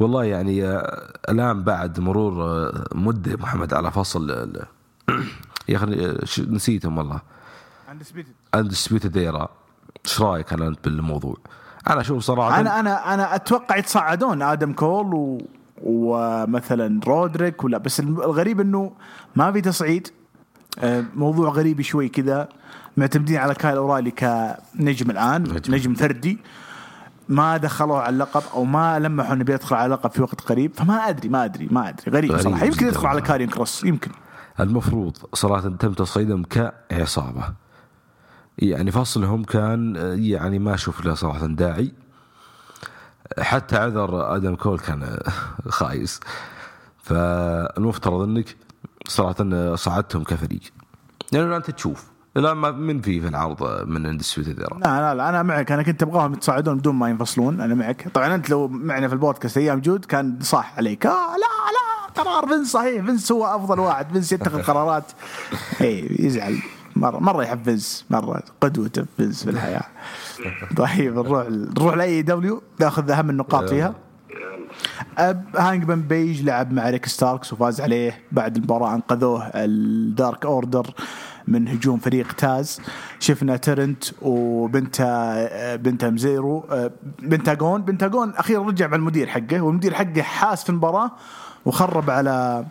والله يعني آه، الآن بعد مرور آه، مدة محمد على فصل يا أخي نسيتهم والله. Undisputed Era إيش رأيك أنا انت بالموضوع؟ أنا أشوف صراحة أنا أنا أنا أتوقع يتصعدون آدم كول و ومثلا رودريك ولا بس الغريب إنه ما في تصعيد. آه، موضوع غريب شوي كذا معتمدين على كايل اورايلي كنجم الآن نجم. نجم فردي. ما دخلوه على اللقب أو ما لمحوا إنه بيدخل على اللقب في وقت قريب فما أدري ما أدري ما أدري. غريب, غريب صراحة. يمكن. يدخل على كاريون كروس يمكن. المفروض صراحة تم تصعيدهم كعصابة. يعني فصلهم كان يعني ما أشوف له صراحة داعي. حتى عذر آدم كول كان خايس. فالمفترض إنك صراحة صعدتهم كفريق. لأنه انت تشوف. لا ما من في في العرض من Undisputed Era لا لا لا أنا معك. أنا كنت أبغاهم يتصاعدون بدون ما ينفصلون. أنا معك. طبعا أنت لو معنا في البودكاست أيام جود كان صح عليك. آه لا لا قرار فينس صحيح. فينس هو أفضل واحد. فينس يتخذ قرارات. اي يزعل. مره مرة فينس مرة قدوته فينس في الحياة. طيب نروح نروح ل AEW ناخذ أهم النقاط فيها. أب هانجمان بيج لعب مع ريكي ستاركس وفاز عليه بعد المباراة أنقذوه ال Dark Order من هجوم فريق تاز. شفنا ترنت وبنتا بنتا مزيرو بنتاجون بنتاجون أخيرا رجع مع المدير حقه والمدير حقه حاس في المباراة وخرب على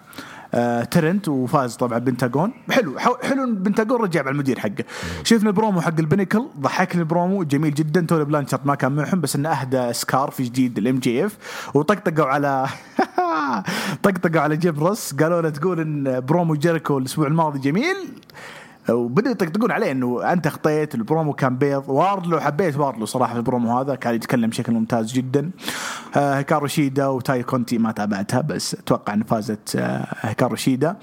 ترنت وفاز طبعا بنتاجون حلو حلو بنتاجون رجع مع المدير حقه. شفنا البرومو حق ال Pinnacle ضحكني البرومو جميل جدا. تولي بلانشارد ما كان معهم بس إنه أهدى scarf جديد ل MJF. وطقطقوا على طقطقوا على جيريكو قالوا له تقول إن برومو جيريكو الأسبوع الماضي جميل. وبدأوا يطقطقون عليه إنه أنت أخطيت البرومو كان بيض. واردلو حبيت واردلو صراحة في البرومو هذا كان يتكلم بشكل ممتاز جدا. آه هيكارو شيدا وتاي كونتي ما تابعتها بس أتوقع إن فازت آه هيكارو شيدا.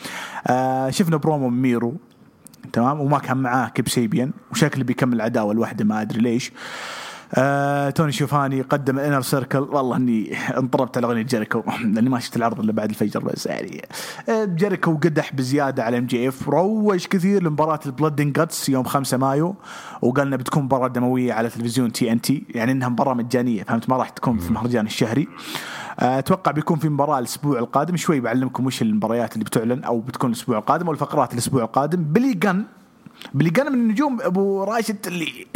آه شفنا برومو ميرو تمام؟ وما كان معاه كيب سابيان وشكله بيكمل العداوه لوحده ما أدري ليش. آه، توني شيفاني قدم ال Inner Circle والله إني انطربت على أغنية جيريكو. لأني ما شفت العرض إلا بعد الفجر بس يعني آه، جيريكو قدح بزيادة على MJF روج كثير لمباراة ال Blood Guts يوم 5 مايو. وقال انها بتكون مباراة دموية على تلفزيون TNT يعني إنها مباراة مجانية فهمت؟ ما راح تكون في المهرجان الشهري. آه، أتوقع بيكون في مباراة الأسبوع القادم. شوي بعلمكم وش المباريات اللي بتعلن أو بتكون الأسبوع القادم والفقرات الأسبوع القادم. بيلي جن بيلي جن من النجوم أبو راشد اللي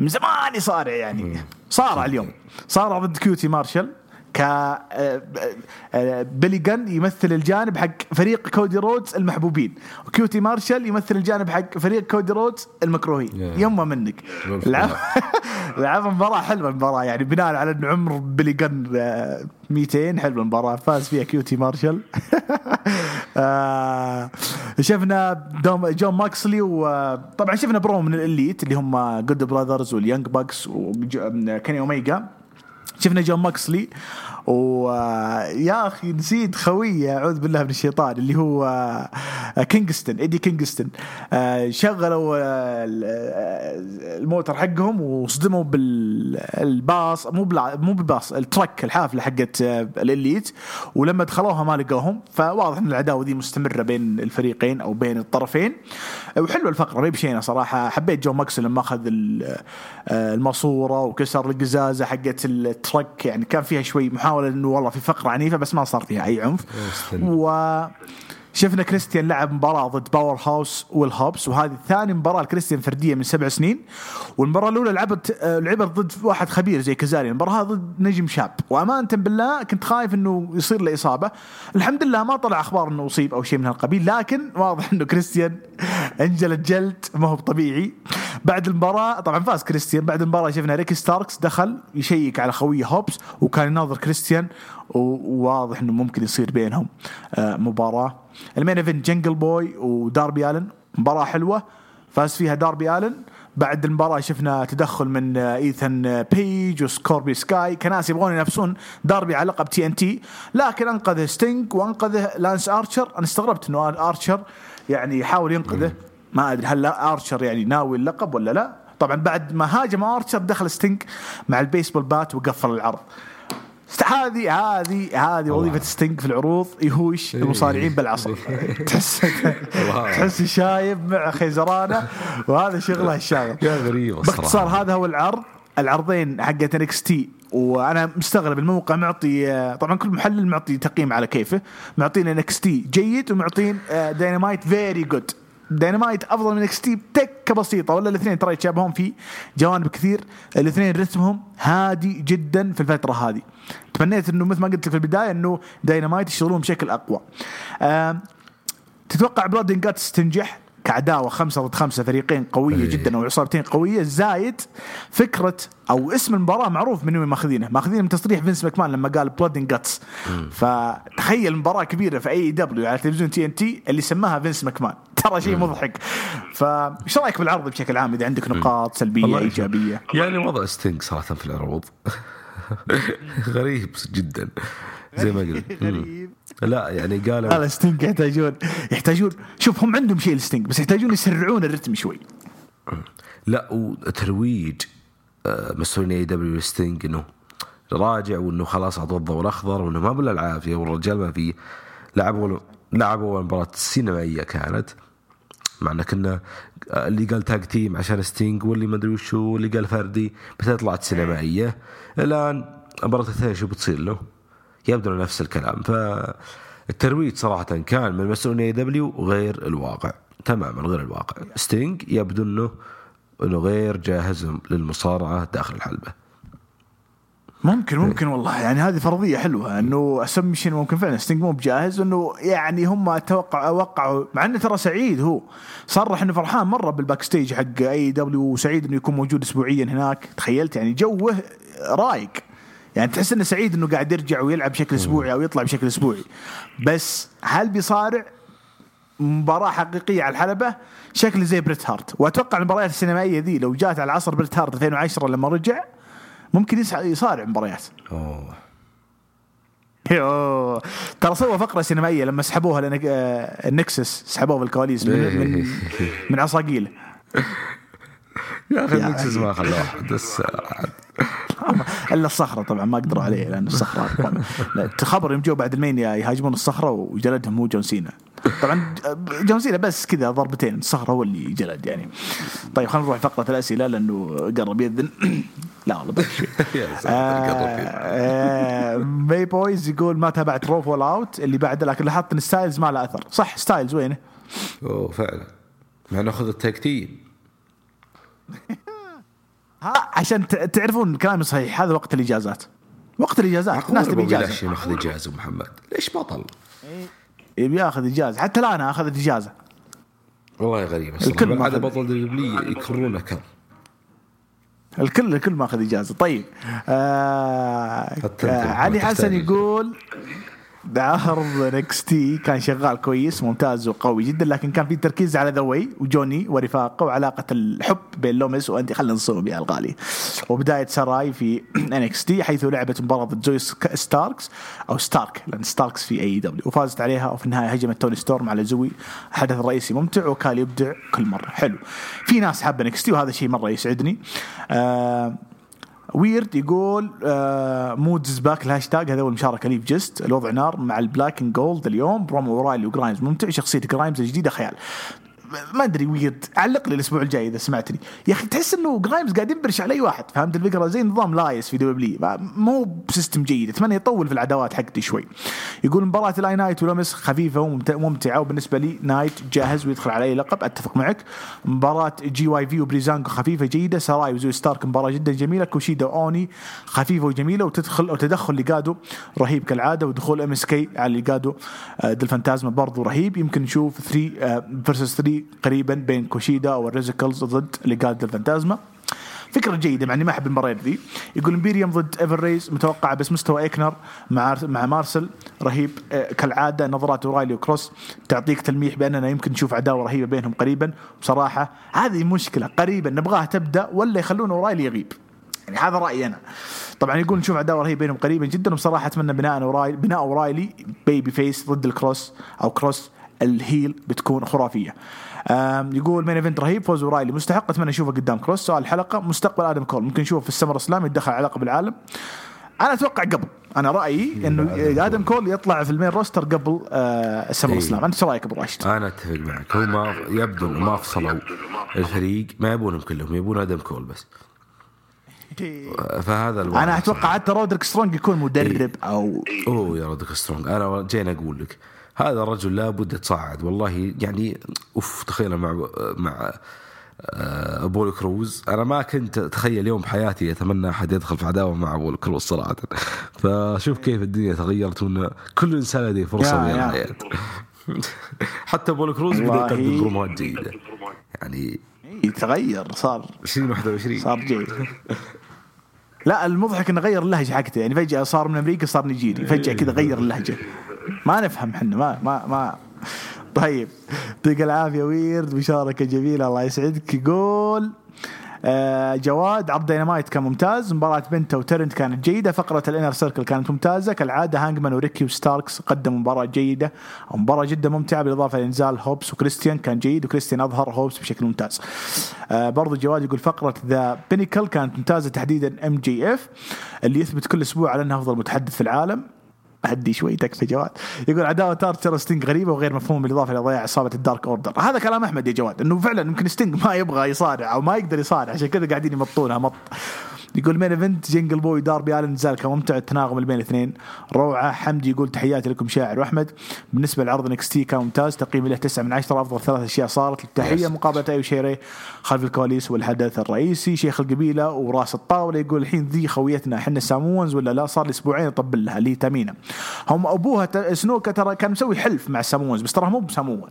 من زمان يصارع يعني. صارع اليوم. صارع ضد كيوتي مارشال. ك آه، آه، بيلي جن يمثل الجانب حق فريق كودي رودز المحبوبين وكيوتي مارشال يمثل الجانب حق فريق كودي رودز المكروهين Yeah. يمه منك. لعب لعب مباراة حلوة المباراة يعني بناء على إن عمر بيلي جن آه، 200 حلوة المباراة فاز فيها كيوتي مارشال آه، شفنا دوم جون موكسلي وطبعا شفنا برو من الإليت اللي هم جود براذرز واليانج باكس وكيني أوميجا شفنا جون موكسلي ويا أخي نسيت خويه أعوذ بالله من الشيطان اللي هو آه، كينغستون إيدي كينغستون. آه، شغلوا آه، ال- الموتر حقهم وصدموا بالباص مو مو بالباص ال truck الحافلة حقت الإليت. ولما دخلوها ما لقوهم فواضح إن العداوة دي مستمرة بين الفريقين أو بين الطرفين. وحلوة الفقرة ما بشينا صراحة. حبيت جون موكس لما أخذ ال- الماسورة وكسر القزازة حقت ال truck يعني كان فيها شوي محاوله إنه والله في فقرة عنيفة بس ما صار فيها أي عنف. و شفنا كريستيان لعب مباراة ضد باور هاوس والهوبس وهذه ثاني مباراة لكريستيان فردية من سبع سنين. والمباراة الأولى لعبت آه، لعبت ضد واحد خبير زي كازاريان المباراة هذه ضد نجم شاب. وأمانة بالله كنت خايف إنه يصير له إصابة. الحمد لله ما طلع أخبار إنه أصيب أو شيء من هالقبيل لكن واضح إنه كريستيان انجلد جلد ما هو طبيعي. بعد المباراة طبعا فاز كريستيان. بعد المباراة شفنا ريكي ستاركس دخل يشيك على خويه هوبس وكان يناظر كريستيان وواضح إنه ممكن يصير بينهم آه، مباراة. ال main event جنجل بوي وداربي آلن مباراة حلوة فاز فيها داربي آلن. بعد المباراة شفنا تدخل من ايثن بيج وسكوربيو سكاي. كناس يبغون ينافسون داربي على لقب تي إن تي. لكن أنقذه ستينج وأنقذه لانس آرشر. أنا استغربت إنه آرشر يعني يحاول ينقذه. ما أدري هل آرشر يعني ناوي اللقب ولا لا. طبعا بعد ما هاجم آرشر دخل ستينج مع ال baseball bat وقفل العرض. هذه هذه هذه وظيفة ستينج في العروض يهوش المصارعين بالعصا تحس تحس شايب مع خيزرانة وهذا شغله الشاغل. يا غريب. باختصار هذا هو العرض. العرضين حقت انكس تي وأنا مستغرب الموقع معطي طبعا كل محلل معطي تقييم على كيفه. معطينا انكس تي جيد ومعطين داينامايت very good داينامايت أفضل من انكس تي بتكه بسيطة ولا الاثنين ترى يتشابهون في جوانب كثير. الاثنين رتمهم هادي جدا في الفترة هذه. تمنيت إنه مثل ما قلت لك في البداية إنه داينامايت يشتغلون بشكل أقوى. آه تتوقع بلاد جاتس تنجح؟ كعداوة خمسة ضد خمسة فريقين قوية إيه. جدا أو عصابتين قوية. زايد فكرة أو اسم المباراة معروف من وين ماخذينه. ماخذينه من تصريح فينس ماكمان لما قال بلاد اند جاتس فتخيل مباراة كبيرة في اي دبليو على تلفزيون تي ان تي اللي سماها فينس ماكمان. ترى شيء مضحك. فايش رأيك بالعرض بشكل عام إذا عندك نقاط سلبية إيجابية؟ يعني وضع ستينج صراحة في العروض. غريب جدا. زي ما قلت. مم. لا يعني قالوا لا ستينج يحتاجون يحتاجون شوف هم عندهم شيء الستينج بس يحتاجون يسرعون الرتم شوي. لا وترويج آه، مسؤولين إي دبليو ستينج إنه راجع وإنه خلاص أعطوه الضوء الاخضر وإنه ما بالعافيه والرجال ما فيه لعبوا لعبوا مباراة سينمائية كانت. مع انه كنا آه، اللي قال tag team عشان ستينج واللي ما أدري وشو واللي قال فردي بس طلعت سينمائية. الآن مباراه الثانية شو بتصير له؟ يبدو نفس الكلام. فالترويج صراحة كان من مسؤولين اي دبليو غير الواقع. تماما غير الواقع. ستينج يبدو إنه إنه غير جاهز للمصارعة داخل الحلبة. ممكن ممكن والله. يعني هذه فرضية حلوة إنه assumption ممكن فعلا. ستينج مو بجاهز انه يعني هم أتوقع وقعوا. مع إنه ترى سعيد هو. صرح إنه فرحان مرة بال backstage حق اي دبليو وسعيد إنه يكون موجود اسبوعيا هناك. تخيلت يعني جوه رايق. يعني تحس إنه سعيد إنه قاعد يرجع ويلعب بشكل أسبوعي أو يطلع بشكل أسبوعي. بس هل بيصارع؟ مباراة حقيقية على الحلبة؟ شكل زي بريت هارت. وأتوقع المباريات السينمائية ذي لو جات على عصر بريت هارت 2010 لما رجع ممكن يصارع مباريات. أوه. يوه. ترى سوى فقرة سينمائية لما سحبوها لأن آه، النكسس سحبوه بالكواليس من من, من عصاقيله يا أخي يا نكسس ما واحد بس. إلا الصخرة طبعا ما قدروا عليه لأن الصخرة لا، خبر يوم جو بعد المانيا يهاجمون الصخرة وجلدهم هو جون سينا. طبعا جون سينا بس كذا ضربتين الصخره هو اللي جلد يعني. طيب خلينا نروح فقرة الأسئلة لأنه قرب يذن لا والله آه، يذن. آه، ماي بويز يقول ما تابعت رو فول اوت اللي بعده لكن لاحظت إن ستايلز ما له أثر. صح ستايلز وينه؟ أوه فعلا. مع ناخذ ال tag team ها عشان تعرفون كلامي صحيح هذا وقت الإجازات. وقت الإجازات الناس تبي ليش إجازة. ناخذ إجازة محمد؟ ليش بطل؟ يبي ياخذ إجازة. حتى لا أنا أخذت إجازة. والله غريب. الكل ما هذا. بطل دبليو يكرونه كر الكل الكل ماخذ إجازة. طيب. آه آه علي حسن. يقول عرض نكس تي كان شغال كويس ممتاز وقوي جدا لكن كان في تركيز على ذوي وجوني ورفاقه وعلاقة الحب بين لوميس واندي خلينا نصوم يا الغالي. وبداية سراي في انكس تي حيث لعبت مباراة ضد جوي سك- ستاركس أو ستارك لأن ستاركس في اي دبليو وفازت عليها وفي النهاية هجمت توني ستورم على زوي. حدث رئيسي ممتع وكان يبدع كل مرة. حلو. في ناس حابة NXT وهذا شيء مرة يسعدني. آه ويرد يقول آه moods back الهاشتاج هذا هو المشاركة لي في جست الوضع نار مع ال black and gold اليوم برومو اورايلي وجرايمز ممتع شخصية جرايمز الجديدة خيال. ما أدري ويرد. علق لي الأسبوع الجاي إذا سمعتني يا أخي تحس إنه جرايمز قاعد ينبرش على أي واحد فهمت الفكرة؟ زي نظام لايس في دبليو مو ب system جيد. أتمنى يطول في العداوات حقتي شوي. يقول مباراة LA Knight ولمس خفيفة وممتعه وبالنسبة LA Knight جاهز ويدخل على أي لقب. أتفق معك. مباراة GYV وبريزانجو خفيفة جيدة. سراي وزوي ستارك مباراة جدا جميلة. كوشيدا واوني خفيفة وجميلة. وتدخل أو تدخل ليجادو رهيب كالعادة. ودخول MSK على ليجادو آه، فانتازما برضو رهيب. يمكن نشوف 3 versus 3 قريبا بين كوشيدا وال Rascalz ضد ليجادو دل فانتازما فكرة جيدة مع إني ما أحب المباريات ذي. يقول إمبيريوم ضد Ever-Rise متوقعة بس مستوى آيكنر مع مع مارسل رهيب. آه، كالعادة نظرات أورايلي وكروس تعطيك تلميح بأننا يمكن نشوف عداوة رهيبة بينهم قريبا. بصراحة هذه مشكلة قريبا نبغاها تبدأ ولا يخلون أورايلي يغيب؟ يعني هذا رأيي أنا. طبعا يقول نشوف عداوة رهيبة بينهم قريبا جدا وبصراحة أتمنى بناء اورايلي بناء أورايلي babyface ضد الكروس أو كروس ال heel بتكون خرافية. يقول main event رهيب فوز اورايلي مستحق أتمنى أشوفه قدام كروس. سؤال الحلقة مستقبل آدم كول. ممكن نشوفه في ال SummerSlam يتدخل على لقب العالم أنا أتوقع قبل. أنا رأيي إنه آدم كول يطلع في ال main roster قبل آه Summer إيه. Slam أنت إيش رأيك أبو راشد؟ أنا أتفق معك. هم ما يبدو إنه ما فصلوا الفريق. ما يبونهم كلهم يبون آدم كول بس. فهذا الواقع. أنا أتوقع حتى رودريك سترونج يكون مدرب أو أوه يا رودريك سترونج. أنا جاي أقول لك هذا الرجل لابد تصعد والله يعني أوف تخيل مع مع آه، ابولو كروز أنا ما كنت أتخيل يوم بحياتي أتمنى أحد يدخل في عداوة مع ابولو كروز صراحة. فشوف كيف الدنيا تغيرت وإن كل إنسان لديه فرصة يا- من يا. الحياة حتى ابولو كروز بدأ. يقدم برومات جيده يعني يتغير صار 2021 صار جيد. لا المضحك إنه غير اللهجة حقته. يعني فجأة صار من أمريكا صار نيجيري. فجأة كذا غير اللهجة. ما نفهم إحنا ما ما ما طيب. يعطيك العافية ويرد مشاركة جميلة الله يسعدك. يقول آه، جواد عرض دينامايت كان ممتاز. مباراة بنتا وترنت كانت جيدة. فقرة ال Inner Circle كانت ممتازة. كالعادة هانجمان وريكي وستاركس قدموا مباراة جيدة. مباراة جدا ممتعة بالإضافة لنزال هوبس وكريستيان. كان جيد وكريستيان أظهر هوبس بشكل ممتاز. آه برضو جواد يقول فقرة The Pinnacle كانت ممتازة تحديدا MJF اللي يثبت كل أسبوع على أنه أفضل متحدث في العالم. هدي شوي تكفى جواد. يقول عداوة ارتشر ستينج غريبة وغير مفهومه بالإضافة إلى ضياع عصابه ال Dark Order. هذا كلام أحمد يا جواد إنه فعلا يمكن ستينج ما يبغى يصارع أو ما يقدر يصارع عشان كذا قاعدين يمطونها مط. يقول main event جنجل بوي داربي الن نزال كان ممتع التناغم بين الاثنين روعة حمدي يقول تحياتي لكم شاعر واحمد بالنسبة لعرض NXT كان ممتاز. تقييمي له 9 من 10 أفضل ثلاث أشياء صارت. التحيه. مقابلة ايو شيري خلف الكواليس والحدث الرئيسي شيخ القبيلة وراس الطاولة يقول الحين ذي خويتنا. إحنا Samoans ولا لا؟ صار لي أسبوعين يطبل لها. اللي تامينا هم أبوها سنوكا ترى كان مسوي حلف مع ال Samoans بس ترى مو ب Samoan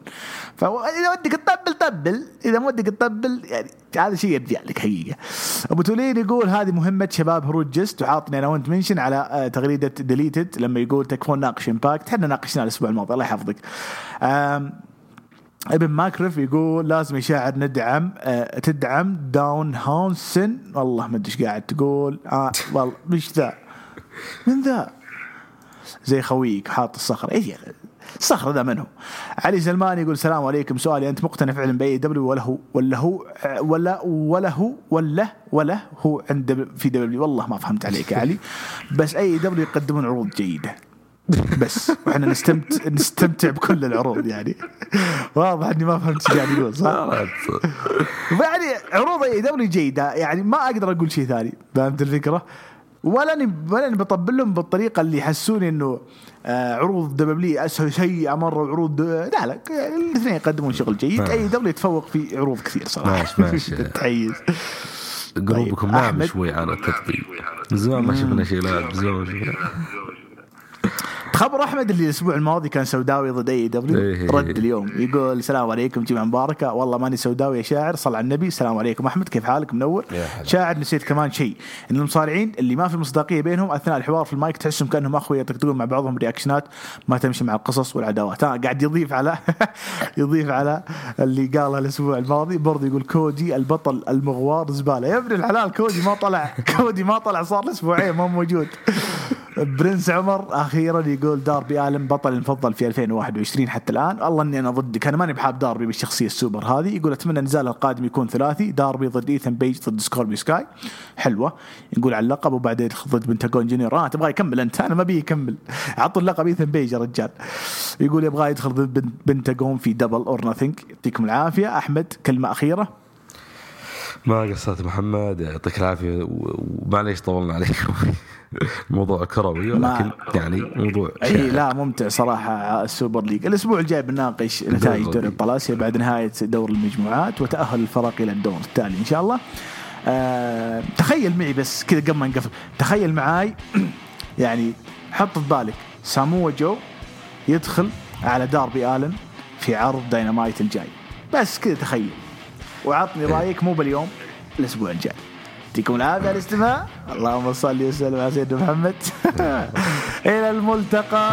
فإذا ودك تطبل طبل. إذا ما ودك تطبل يعني هذا شيء يرجع لك حقيقة. أبو تولين يقول هذه مهمة شباب هروج جست وعاطني أنا وأنت mention على آه، تغريدة deleted لما يقول تكفون ناقش Impact إحنا ناقشناه الأسبوع الماضي الله يحفظك. ابن ماكرف يقول لازم يشاعر ندعم آه تدعم دانهاوسن والله ما أدري إيش قاعد تقول. آه والله مش ذا؟ من ذا؟ زي خويك حاط الصخرة. إيش الصخره ذا من هو؟ علي سلمان يقول السلام عليكم. سؤالي أنت مقتنع فعلا بأي دبليو ولا هو ولا هو ولا ولا هو ولا ولا هو عند في دبليو؟ والله ما فهمت عليك يا علي. بس أي دبليو يقدمون عروض جيدة. بس. وإحنا نستمتع نستمتع بكل العروض يعني. واضح إني ما فهمت إيش قاعد يقول صح؟ يعني عروض أي دبليو جيدة. يعني ما أقدر أقول شيء ثاني. فهمت الفكرة؟ ولا اني ولا اني بطبل لهم بالطريقة اللي يحسوني إنه آه عروض WWE أسهل شيء مره وعروض لا لا يعني الاثنين يقدمون شغل جيد آه. AEW يتفوق في عروض كثير صراحة ماشي، ماشي. تحيز قلوبكم طيب، أحمد. شوي على التطبيق من زمان ما شفنا شيء لا زمان ما شفنا خبر أحمد اللي الأسبوع الماضي كان سوداوي ضد أي دبليو؟ إيه. رد اليوم. يقول السلام عليكم جمعه مباركة. والله ماني سوداوي يا شاعر صل على النبي. السلام عليكم أحمد كيف حالك؟ منور. شاعر نسيت كمان شيء إن المصارعين اللي ما في مصداقية بينهم أثناء الحوار في المايك تحسهم كأنهم أخويا يطقطقون مع بعضهم رياكشنات ما تمشي مع القصص والعداوات. ها قاعد يضيف على يضيف على اللي قالها الأسبوع الماضي. برضه يقول كودي البطل المغوار زبالة. يا ابن الحلال كودي ما طلع. كودي ما طلع صار أسبوعين ما موجود. برنس عمر أخيرا يقول داربي آلن بطل المفضل في 2021 حتى الآن. الله إني أنا ضدك. أنا ماني بحاب داربي بالشخصية السوبر هذه. يقول أتمنى نزاله القادم يكون ثلاثي. داربي ضد ايثن بيج ضد سكوربيو سكاي. حلوة. يقول على اللقب وبعدين ضد بنتاجون جونيور. آه تبغى يكمل أنت؟ أنا ما بي يكمل. عطوا اللقب ايثن بيج يا رجال. يقول يبغى يدخل ضد بن- بنتاجون في Double or Nothing يعطيكم العافية. أحمد كلمة أخيرة. ما قصرت محمد يعطيك العافية ومعليش طولنا عليكم الموضوع كروي ولكن يعني موضوع أي. لا ممتع صراحة ال Super League. الأسبوع الجاي بنناقش نتائج دوري اسيا بعد نهاية دور المجموعات وتأهل الفرق إلى الدور التالي إن شاء الله. آه تخيل معي بس كذا قبل ما نقفل. تخيل معاي يعني حط في بالك سامو جو يدخل على داربي آلن في عرض داينامايت الجاي. بس كذا تخيل. وعطني رأيك مو باليوم الأسبوع الجاي. يعطيكم العافيه على الاستماع. اللهم صل وسلم على سيدنا محمد. إلى الملتقى.